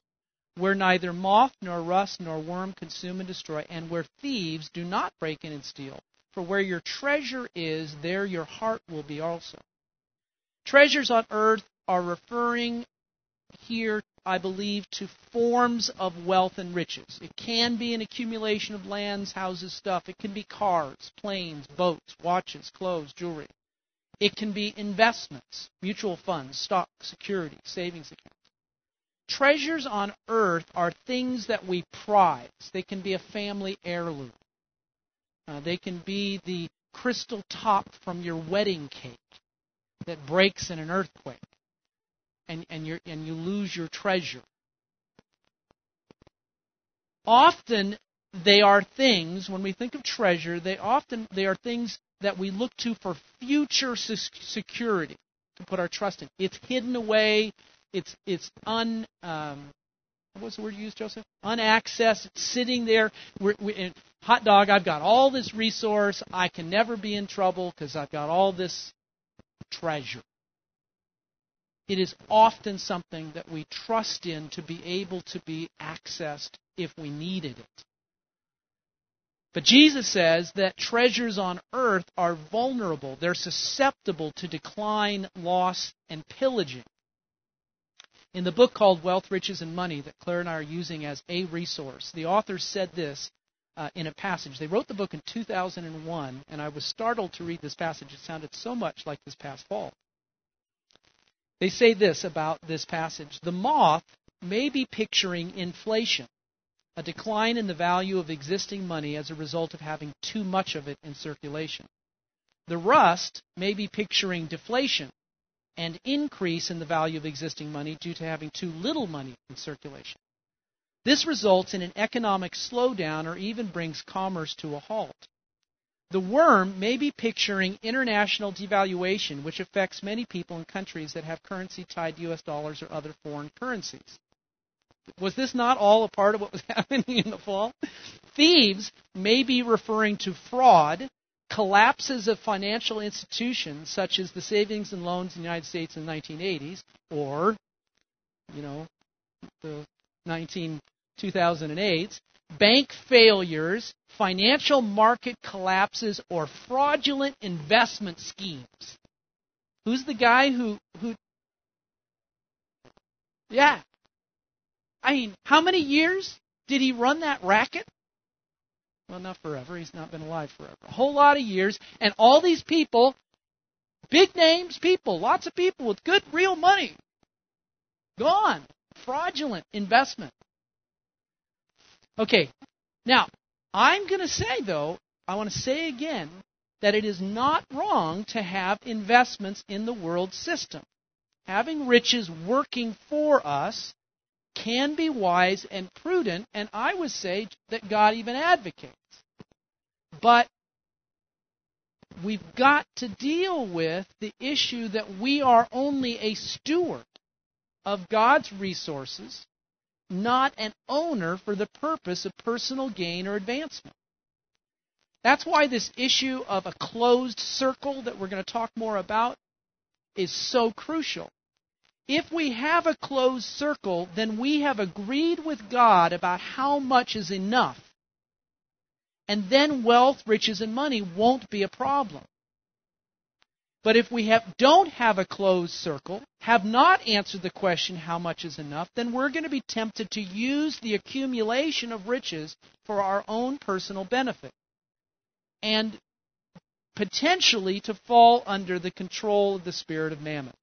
where neither moth nor rust nor worm consume and destroy, and where thieves do not break in and steal. For where your treasure is, there your heart will be also. Treasures on earth are referring here I believe, to forms of wealth and riches. It can be an accumulation of lands, houses, stuff. It can be cars, planes, boats, watches, clothes, jewelry. It can be investments, mutual funds, stock, securities, savings accounts. Treasures on earth are things that we prize. They can be a family heirloom. Uh, they can be the crystal top from your wedding cake that breaks in an earthquake and, and, you and you lose your treasure. Often they are things, when we think of treasure, they often they are things that we look to for future security to put our trust in. It's hidden away. It's it's un um, what's the word you use, Joseph? Unaccessed. Sitting there. We're, we, hot dog. I've got all this resource. I can never be in trouble because I've got all this treasure it is often something that we trust in to be able to be accessed if we needed it. But Jesus says that treasures on earth are vulnerable. They're susceptible to decline, loss, and pillaging. In the book called Wealth, Riches, and Money that Claire and I are using as a resource, the author said this uh, in a passage. They wrote the book in 2001, and I was startled to read this passage. It sounded so much like this past fall. They say this about this passage The moth may be picturing inflation, a decline in the value of existing money as a result of having too much of it in circulation. The rust may be picturing deflation, an increase in the value of existing money due to having too little money in circulation. This results in an economic slowdown or even brings commerce to a halt. The worm may be picturing international devaluation, which affects many people in countries that have currency tied to U.S. dollars or other foreign currencies. Was this not all a part of what was (laughs) happening in the fall? Thieves may be referring to fraud, collapses of financial institutions such as the savings and loans in the United States in the 1980s, or, you know, the 19 2008, bank failures, financial market collapses, or fraudulent investment schemes. Who's the guy who, who Yeah. I mean, how many years did he run that racket? Well, not forever. He's not been alive forever. A whole lot of years. And all these people, big names people, lots of people with good real money, gone. Fraudulent investment. Okay. Now, I'm going to say, though, I want to say again that it is not wrong to have investments in the world system. Having riches working for us can be wise and prudent, and I would say that God even advocates. But we've got to deal with the issue that we are only a steward of God's resources, not an owner for the purpose of personal gain or advancement. That's why this issue of a closed circle that we're going to talk more about is so crucial. If we have a closed circle, then we have agreed with God about how much is enough. And then wealth, riches, and money won't be a problem. But if we have, don't have a closed circle, have not answered the question how much is enough, then we're going to be tempted to use the accumulation of riches for our own personal benefit. And potentially to fall under the control of the spirit of mammon.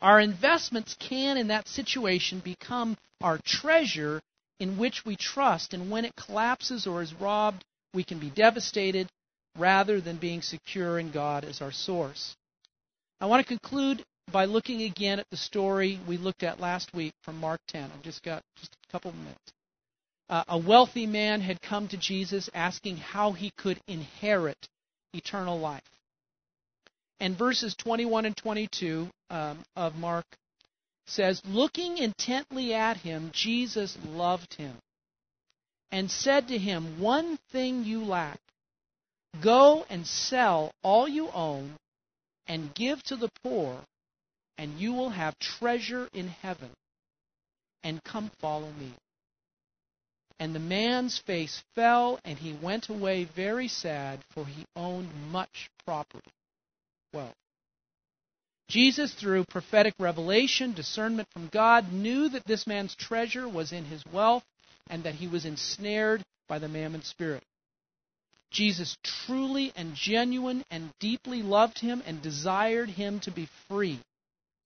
Our investments can, in that situation, become our treasure in which we trust, and when it collapses or is robbed, we can be devastated rather than being secure in God as our source. I want to conclude by looking again at the story we looked at last week from Mark 10. I've just got just a couple of minutes. Uh, a wealthy man had come to Jesus asking how he could inherit eternal life. And verses 21 and 22 um, of Mark says, Looking intently at him, Jesus loved him and said to him, One thing you lack. Go and sell all you own and give to the poor, and you will have treasure in heaven. And come follow me. And the man's face fell, and he went away very sad, for he owned much property. Well, Jesus, through prophetic revelation, discernment from God, knew that this man's treasure was in his wealth and that he was ensnared by the mammon spirit. Jesus truly and genuine and deeply loved him and desired him to be free.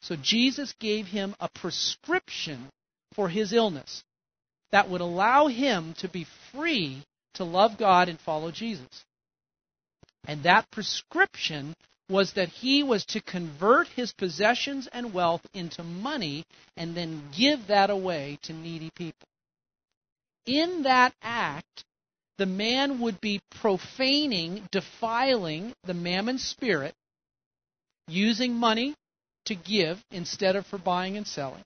So Jesus gave him a prescription for his illness that would allow him to be free to love God and follow Jesus. And that prescription was that he was to convert his possessions and wealth into money and then give that away to needy people. In that act, the man would be profaning, defiling the mammon spirit, using money to give instead of for buying and selling.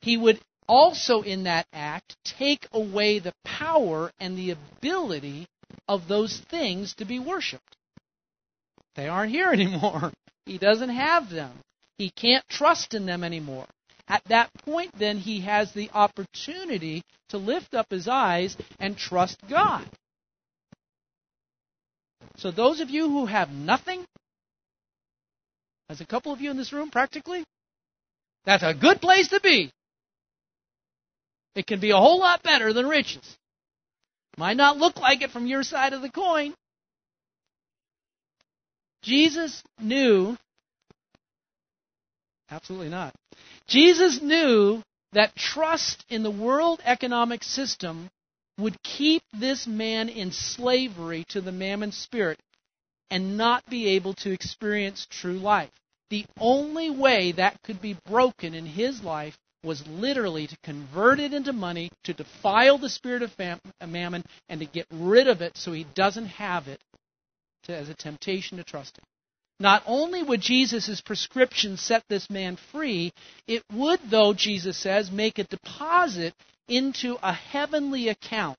He would also, in that act, take away the power and the ability of those things to be worshiped. They aren't here (laughs) anymore. He doesn't have them. He can't trust in them anymore. At that point, then, he has the opportunity to lift up his eyes and trust God. So, those of you who have nothing, there's a couple of you in this room practically, that's a good place to be. It can be a whole lot better than riches. Might not look like it from your side of the coin, Jesus knew, absolutely not. Jesus knew that trust in the world economic system would keep this man in slavery to the mammon spirit and not be able to experience true life. The only way that could be broken in his life was literally to convert it into money, to defile the spirit of mammon, and to get rid of it so he doesn't have it to, as a temptation to trust him. Not only would Jesus' prescription set this man free, it would, though, Jesus says, make a deposit into a heavenly account.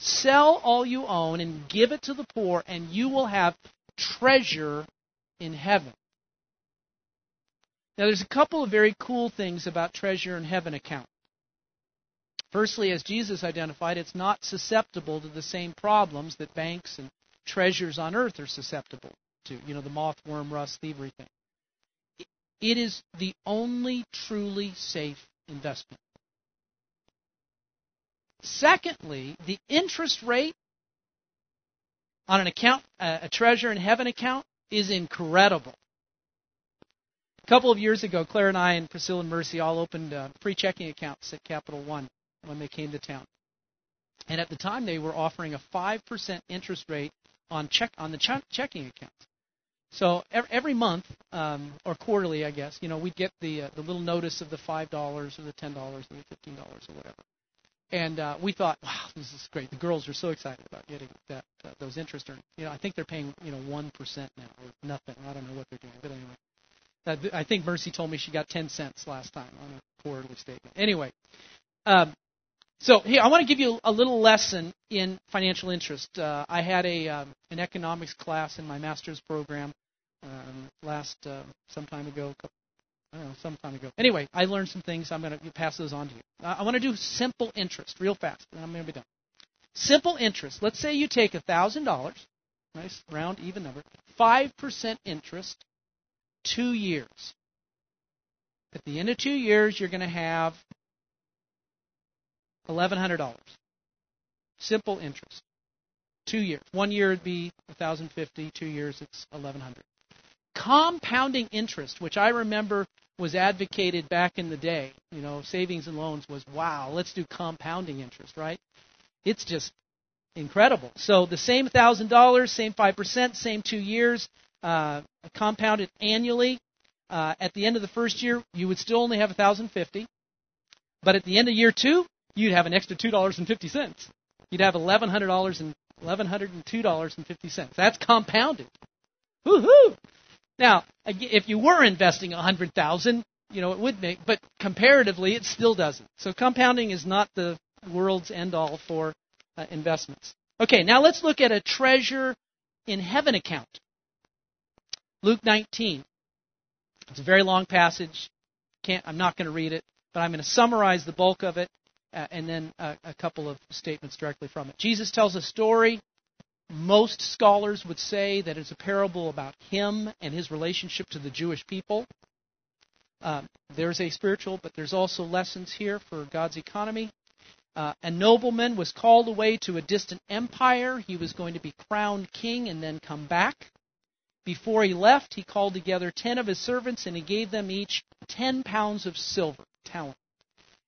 Sell all you own and give it to the poor, and you will have treasure in heaven. Now, there's a couple of very cool things about treasure in heaven account. Firstly, as Jesus identified, it's not susceptible to the same problems that banks and treasures on earth are susceptible to. You know, the moth, worm, rust, thievery thing. It is the only truly safe investment. Secondly, the interest rate on an account, a treasure in heaven account, is incredible. A couple of years ago, Claire and I and Priscilla and Mercy all opened uh, free checking accounts at Capital One when they came to town. And at the time, they were offering a 5% interest rate on check on the ch- checking accounts. So every month um, or quarterly, I guess, you know, we'd get the uh, the little notice of the five dollars or the ten dollars or the fifteen dollars or whatever. And uh, we thought, wow, this is great. The girls are so excited about getting that uh, those interest earnings. You know, I think they're paying you know one percent now or nothing. I don't know what they're doing, but anyway, uh, I think Mercy told me she got ten cents last time on a quarterly statement. Anyway, um, so here I want to give you a little lesson in financial interest. Uh, I had a um, an economics class in my master's program um, last uh, some time ago, I don't know, some time ago. Anyway, I learned some things. I'm going to pass those on to you. Uh, I want to do simple interest real fast, and I'm going to be done. Simple interest. Let's say you take $1,000, nice round, even number, 5% interest, two years. At the end of two years, you're going to have $1,100. Simple interest. Two years. One year would be 1,050. Two years, it's 1,100. Compounding interest, which I remember was advocated back in the day. You know, savings and loans was wow, let's do compounding interest, right? It's just incredible. So the same thousand dollars, same five percent, same two years, uh, compounded annually. Uh, at the end of the first year, you would still only have a thousand fifty, but at the end of year two, you'd have an extra two dollars and fifty cents. You'd have eleven hundred dollars and eleven hundred and two dollars and fifty cents. That's compounded. Woohoo! Now, if you were investing a hundred thousand, you know it would make, but comparatively, it still doesn't. So compounding is not the world's end all for uh, investments. Okay, now let's look at a treasure in heaven account. Luke 19. It's a very long passage. Can't, I'm not going to read it, but I'm going to summarize the bulk of it uh, and then a, a couple of statements directly from it. Jesus tells a story most scholars would say that it's a parable about him and his relationship to the Jewish people. Uh, there's a spiritual, but there's also lessons here for God's economy. Uh, a nobleman was called away to a distant empire. He was going to be crowned king and then come back. Before he left, he called together ten of his servants and he gave them each ten pounds of silver, talent,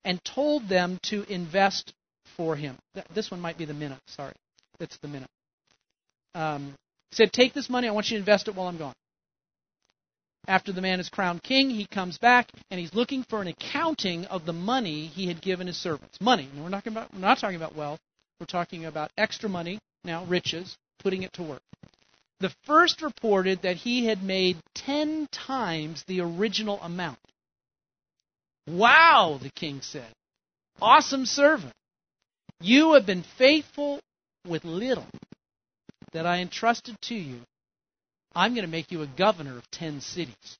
and told them to invest for him. This one might be the minute, sorry. it's the minute um, said, Take this money, I want you to invest it while I'm gone. After the man is crowned king, he comes back and he's looking for an accounting of the money he had given his servants. Money. we're not, about, we're not talking about wealth. We're talking about extra money, now riches, putting it to work. The first reported that he had made ten times the original amount. Wow, the king said. Awesome servant. You have been faithful with little that I entrusted to you, I'm going to make you a governor of 10 cities.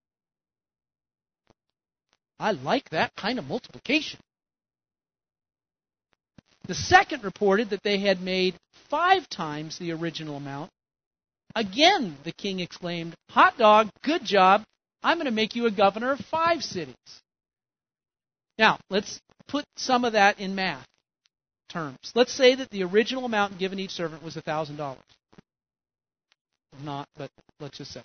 I like that kind of multiplication. The second reported that they had made five times the original amount. Again, the king exclaimed, Hot dog, good job. I'm going to make you a governor of five cities. Now, let's put some of that in math terms. Let's say that the original amount given each servant was $1,000 not, but let's just say.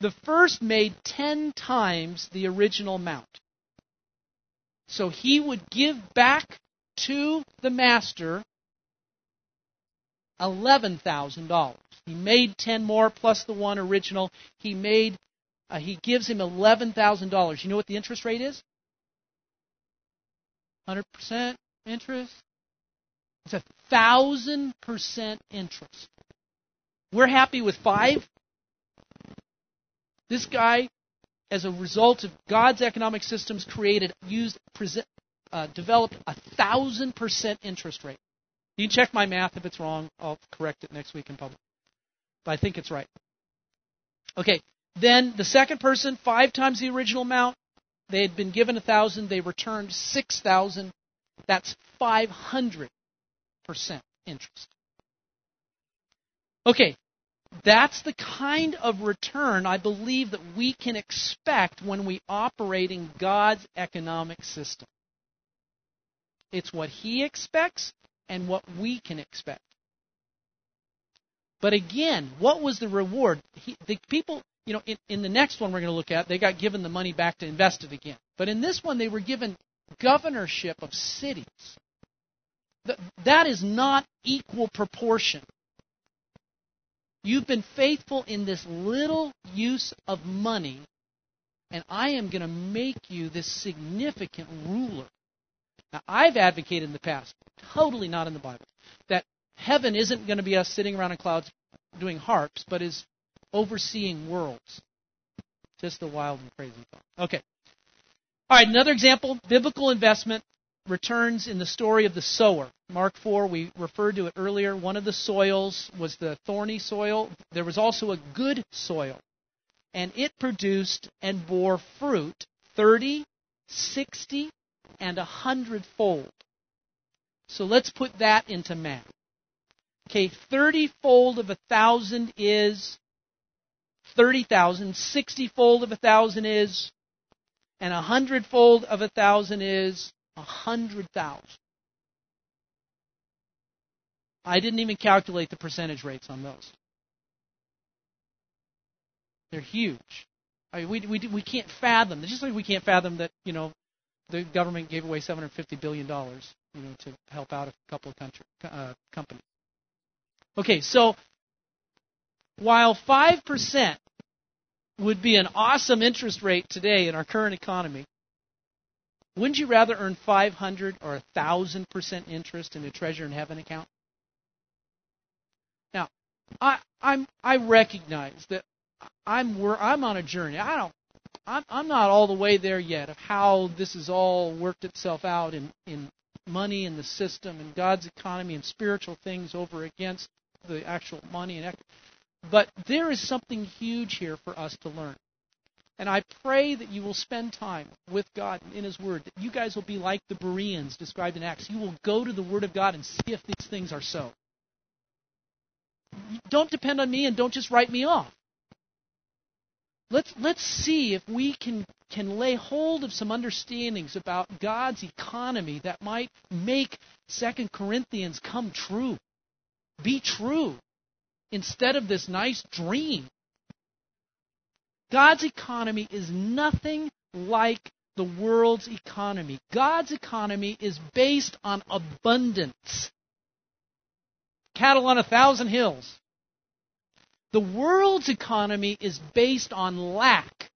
The first made 10 times the original amount. So he would give back to the master $11,000. He made 10 more plus the one original. He made uh, he gives him $11,000. You know what the interest rate is? 100% interest. It's a thousand percent interest. We're happy with five. This guy, as a result of God's economic systems, created, used, present, uh, developed a thousand percent interest rate. You can check my math if it's wrong. I'll correct it next week in public. But I think it's right. Okay. Then the second person, five times the original amount. They had been given a thousand. They returned six thousand. That's five hundred percent interest. Okay, That's the kind of return I believe that we can expect when we operate in God's economic system. It's what He expects and what we can expect. But again, what was the reward? He, the people, you know, in, in the next one we're going to look at, they got given the money back to invest it again. But in this one, they were given governorship of cities. That is not equal proportion. You've been faithful in this little use of money, and I am going to make you this significant ruler. Now, I've advocated in the past, totally not in the Bible, that heaven isn't going to be us sitting around in clouds doing harps, but is overseeing worlds. Just a wild and crazy thought. Okay. All right, another example biblical investment returns in the story of the sower. Mark 4, we referred to it earlier. One of the soils was the thorny soil. There was also a good soil. And it produced and bore fruit 30, 60, and a hundredfold. So let's put that into math. Okay, 30 fold of a thousand is 30,000. 60 fold of a thousand is, and a hundredfold of a thousand is a hundred thousand. I didn't even calculate the percentage rates on those. They're huge. I mean, we, we, we can't fathom, It's just like we can't fathom that, you know, the government gave away $750 billion, you know, to help out a couple of country, uh, companies. Okay, so while 5% would be an awesome interest rate today in our current economy, wouldn't you rather earn 500 or 1,000% interest in a treasure in heaven account? Now, I, I'm, I recognize that I'm, I'm on a journey. I don't, I'm, I'm not all the way there yet of how this has all worked itself out in, in money and the system and God's economy and spiritual things over against the actual money and but there is something huge here for us to learn. And I pray that you will spend time with God in His Word, that you guys will be like the Bereans described in Acts. You will go to the Word of God and see if these things are so. Don't depend on me and don't just write me off. Let's, let's see if we can, can lay hold of some understandings about God's economy that might make 2 Corinthians come true. Be true instead of this nice dream God's economy is nothing like the world's economy. God's economy is based on abundance. Cattle on a thousand hills. The world's economy is based on lack.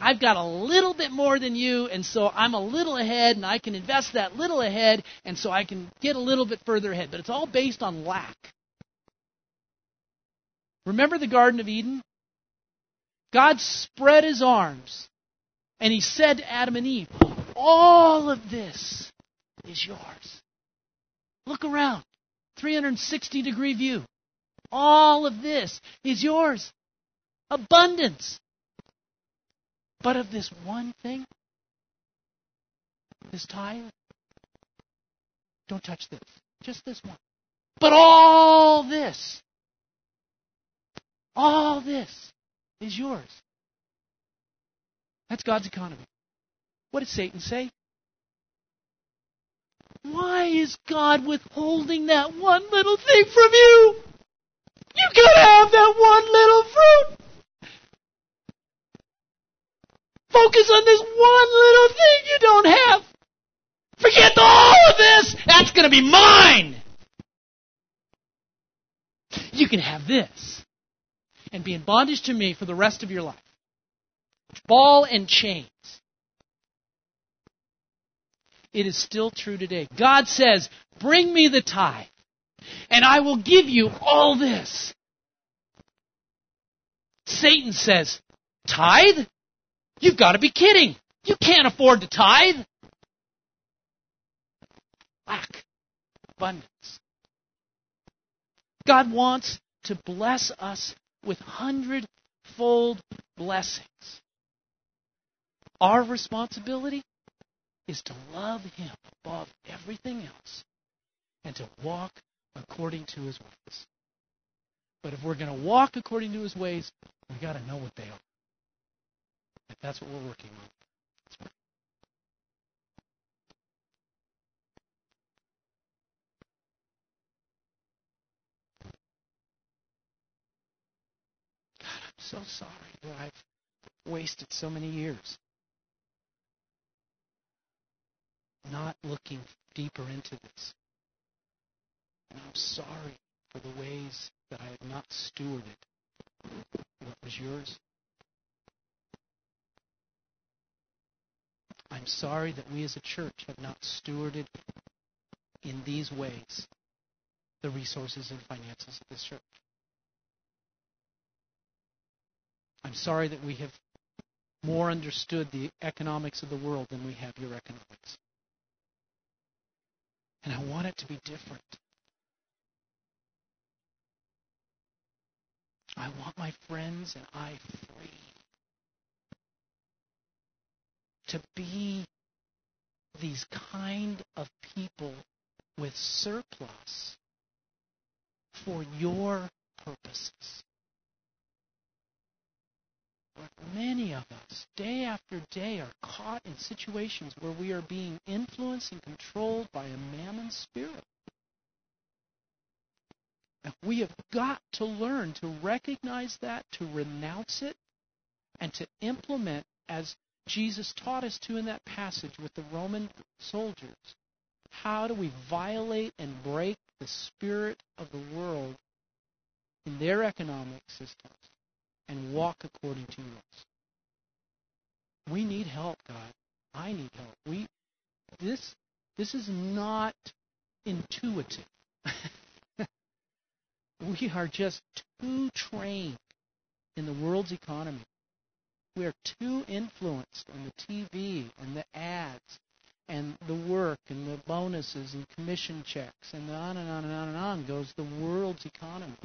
I've got a little bit more than you, and so I'm a little ahead, and I can invest that little ahead, and so I can get a little bit further ahead. But it's all based on lack. Remember the Garden of Eden? God spread his arms and he said to Adam and Eve, All of this is yours. Look around. 360 degree view. All of this is yours. Abundance. But of this one thing, this tithe, don't touch this. Just this one. But all this, all this is yours. That's God's economy. What did Satan say? Why is God withholding that one little thing from you? You could have that one little fruit. Focus on this one little thing you don't have. Forget all of this. That's going to be mine. You can have this and be in bondage to me for the rest of your life. Ball and chains. It is still true today. God says, Bring me the tithe, and I will give you all this. Satan says, Tithe? You've got to be kidding. You can't afford to tithe. Lack, abundance. God wants to bless us with hundredfold blessings. Our responsibility is to love Him above everything else and to walk according to His ways. But if we're going to walk according to his ways, we got to know what they are. If That's what we're working on. God, I'm so sorry that I've wasted so many years not looking deeper into this. And I'm sorry for the ways that I have not stewarded what was yours. I'm sorry that we as a church have not stewarded in these ways the resources and finances of this church. I'm sorry that we have more understood the economics of the world than we have your economics. And I want it to be different. I want my friends and I free to be these kind of people with surplus for your purposes. But many of us, day after day, are caught in situations where we are being influenced and controlled by a mammon spirit. And we have got to learn to recognize that, to renounce it, and to implement as Jesus taught us to in that passage with the Roman soldiers. How do we violate and break the spirit of the world in their economic systems and walk according to yours? We need help, God. I need help. We this this is not intuitive. (laughs) we are just too trained in the world's economy we are too influenced on the TV and the ads and the work and the bonuses and commission checks and on and on and on and on goes the world's economy.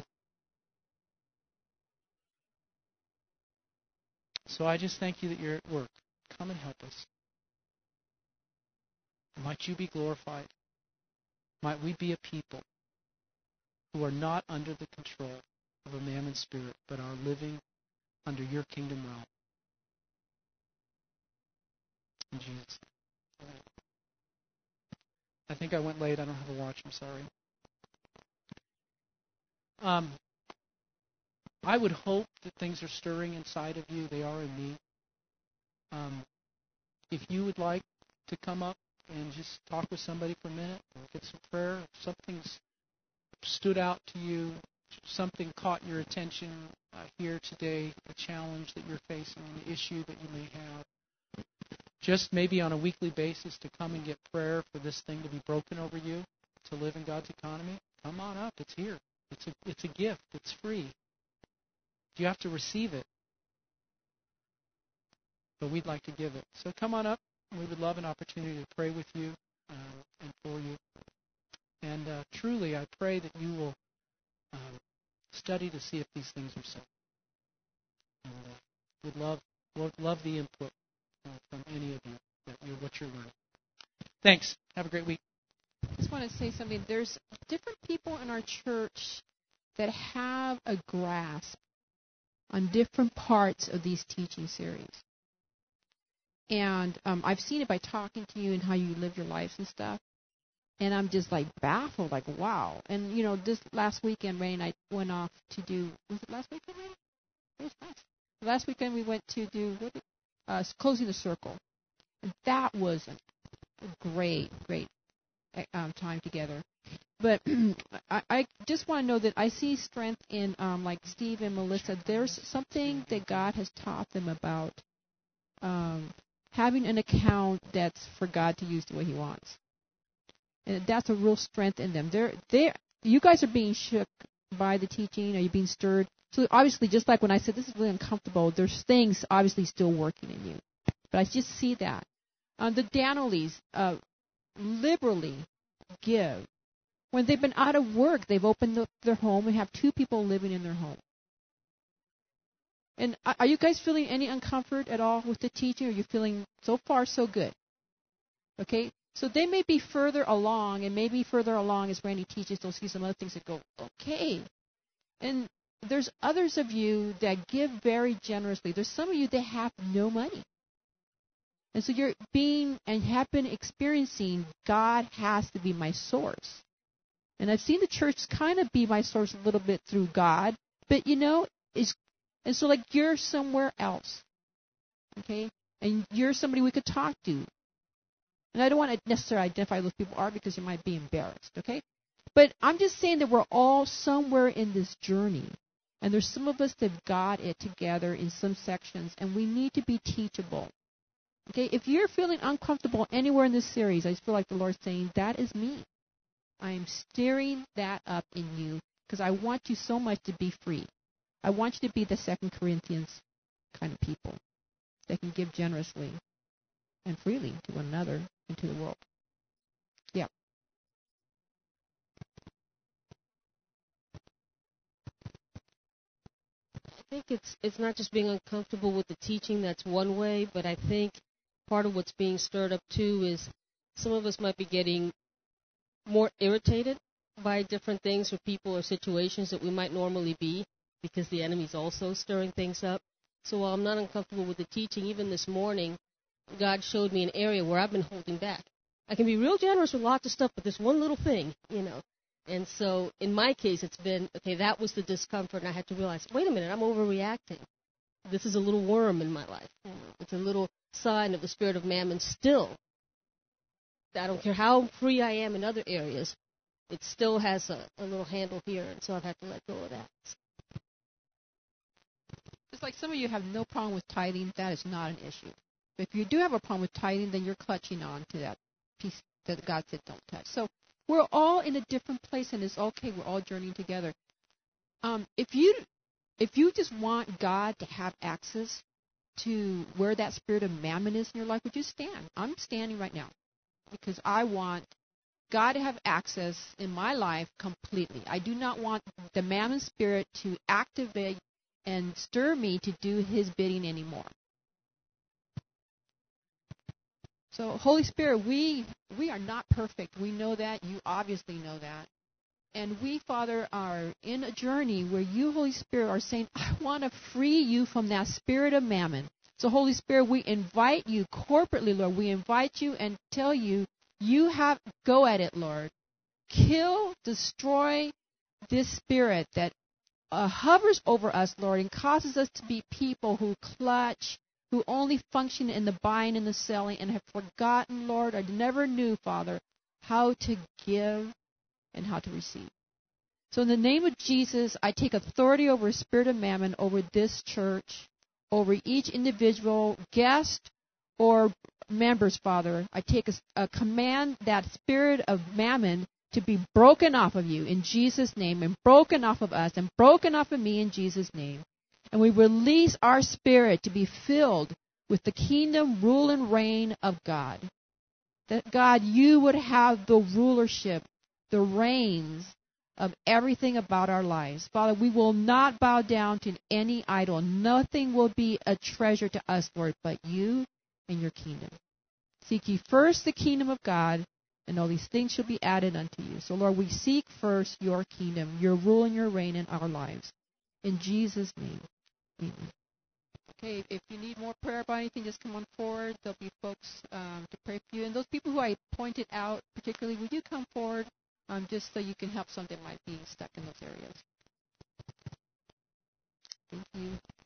So I just thank you that you're at work. Come and help us. Might you be glorified. Might we be a people who are not under the control of a mammon spirit, but are living under your kingdom realm. In Jesus. I think I went late. I don't have a watch. I'm sorry. Um, I would hope that things are stirring inside of you. They are in me. Um, if you would like to come up and just talk with somebody for a minute or get some prayer, if something's stood out to you, something caught your attention uh, here today, a challenge that you're facing, an issue that you may have, just maybe on a weekly basis to come and get prayer for this thing to be broken over you, to live in God's economy, come on up. It's here. It's a it's a gift. It's free. You have to receive it. But we'd like to give it. So come on up. We would love an opportunity to pray with you uh, and for you. And uh, truly, I pray that you will um, study to see if these things are so. And uh, would love would love the input uh, from any of you that you're, what you're learning. Thanks. Have a great week. I just want to say something. There's different people in our church that have a grasp on different parts of these teaching series. And um, I've seen it by talking to you and how you live your lives and stuff. And I'm just like baffled, like wow. And you know, this last weekend, Ray and I went off to do. Was it last weekend, Ray? It was last. Last weekend we went to do what? Uh, closing the circle, and that was a great, great um, time together. But (clears throat) I, I just want to know that I see strength in um, like Steve and Melissa. There's something that God has taught them about um, having an account that's for God to use the way He wants, and that's a real strength in them. They're they you guys are being shook by the teaching. Are you being stirred? So obviously, just like when I said this is really uncomfortable, there's things obviously still working in you. But I just see that. Um, the Danoleys uh, liberally give. When they've been out of work, they've opened the, their home and have two people living in their home. And are you guys feeling any uncomfort at all with the teaching? Or are you feeling so far so good? Okay, so they may be further along, and maybe further along as Randy teaches, they'll see some other things that go okay. And there's others of you that give very generously. There's some of you that have no money. And so you're being and have been experiencing God has to be my source. And I've seen the church kind of be my source a little bit through God, but you know, is and so like you're somewhere else. Okay? And you're somebody we could talk to. And I don't want to necessarily identify who those people are because you might be embarrassed, okay? But I'm just saying that we're all somewhere in this journey. And there's some of us that have got it together in some sections, and we need to be teachable. Okay, if you're feeling uncomfortable anywhere in this series, I just feel like the Lord's saying, That is me. I am stirring that up in you because I want you so much to be free. I want you to be the Second Corinthians kind of people that can give generously and freely to one another and to the world. Yeah. I think it's it's not just being uncomfortable with the teaching. That's one way, but I think part of what's being stirred up too is some of us might be getting more irritated by different things or people or situations that we might normally be because the enemy's also stirring things up. So while I'm not uncomfortable with the teaching, even this morning, God showed me an area where I've been holding back. I can be real generous with lots of stuff, but this one little thing, you know. And so in my case, it's been okay, that was the discomfort, and I had to realize wait a minute, I'm overreacting. This is a little worm in my life. It's a little sign of the spirit of mammon still. I don't care how free I am in other areas, it still has a, a little handle here, and so I've had to let go of that. It's like some of you have no problem with tithing, that is not an issue. But if you do have a problem with tithing, then you're clutching on to that piece that God said don't touch. So we're all in a different place, and it's okay. We're all journeying together. Um, if you if you just want God to have access to where that spirit of mammon is in your life, would you stand? I'm standing right now because I want God to have access in my life completely. I do not want the mammon spirit to activate and stir me to do his bidding anymore. So Holy Spirit, we we are not perfect. We know that. You obviously know that. And we, Father, are in a journey where you, Holy Spirit, are saying, I want to free you from that spirit of mammon. So, Holy Spirit, we invite you corporately, Lord. We invite you and tell you, you have, go at it, Lord. Kill, destroy this spirit that uh, hovers over us, Lord, and causes us to be people who clutch, who only function in the buying and the selling, and have forgotten, Lord, I never knew, Father, how to give and how to receive. So, in the name of Jesus, I take authority over spirit of mammon over this church, over each individual guest or members, Father. I take a, a command that spirit of mammon to be broken off of you in Jesus' name, and broken off of us, and broken off of me in Jesus' name. And we release our spirit to be filled with the kingdom, rule, and reign of God. That God, you would have the rulership, the reigns of everything about our lives. Father, we will not bow down to any idol. Nothing will be a treasure to us, Lord, but you and your kingdom. Seek ye first the kingdom of God and all these things shall be added unto you. So, Lord, we seek first your kingdom, your rule and your reign in our lives. In Jesus' name, amen. Okay, if you need more prayer about anything, just come on forward. There'll be folks um, to pray for you. And those people who I pointed out, particularly, would you come forward um, just so you can help something that might be stuck in those areas? Thank you.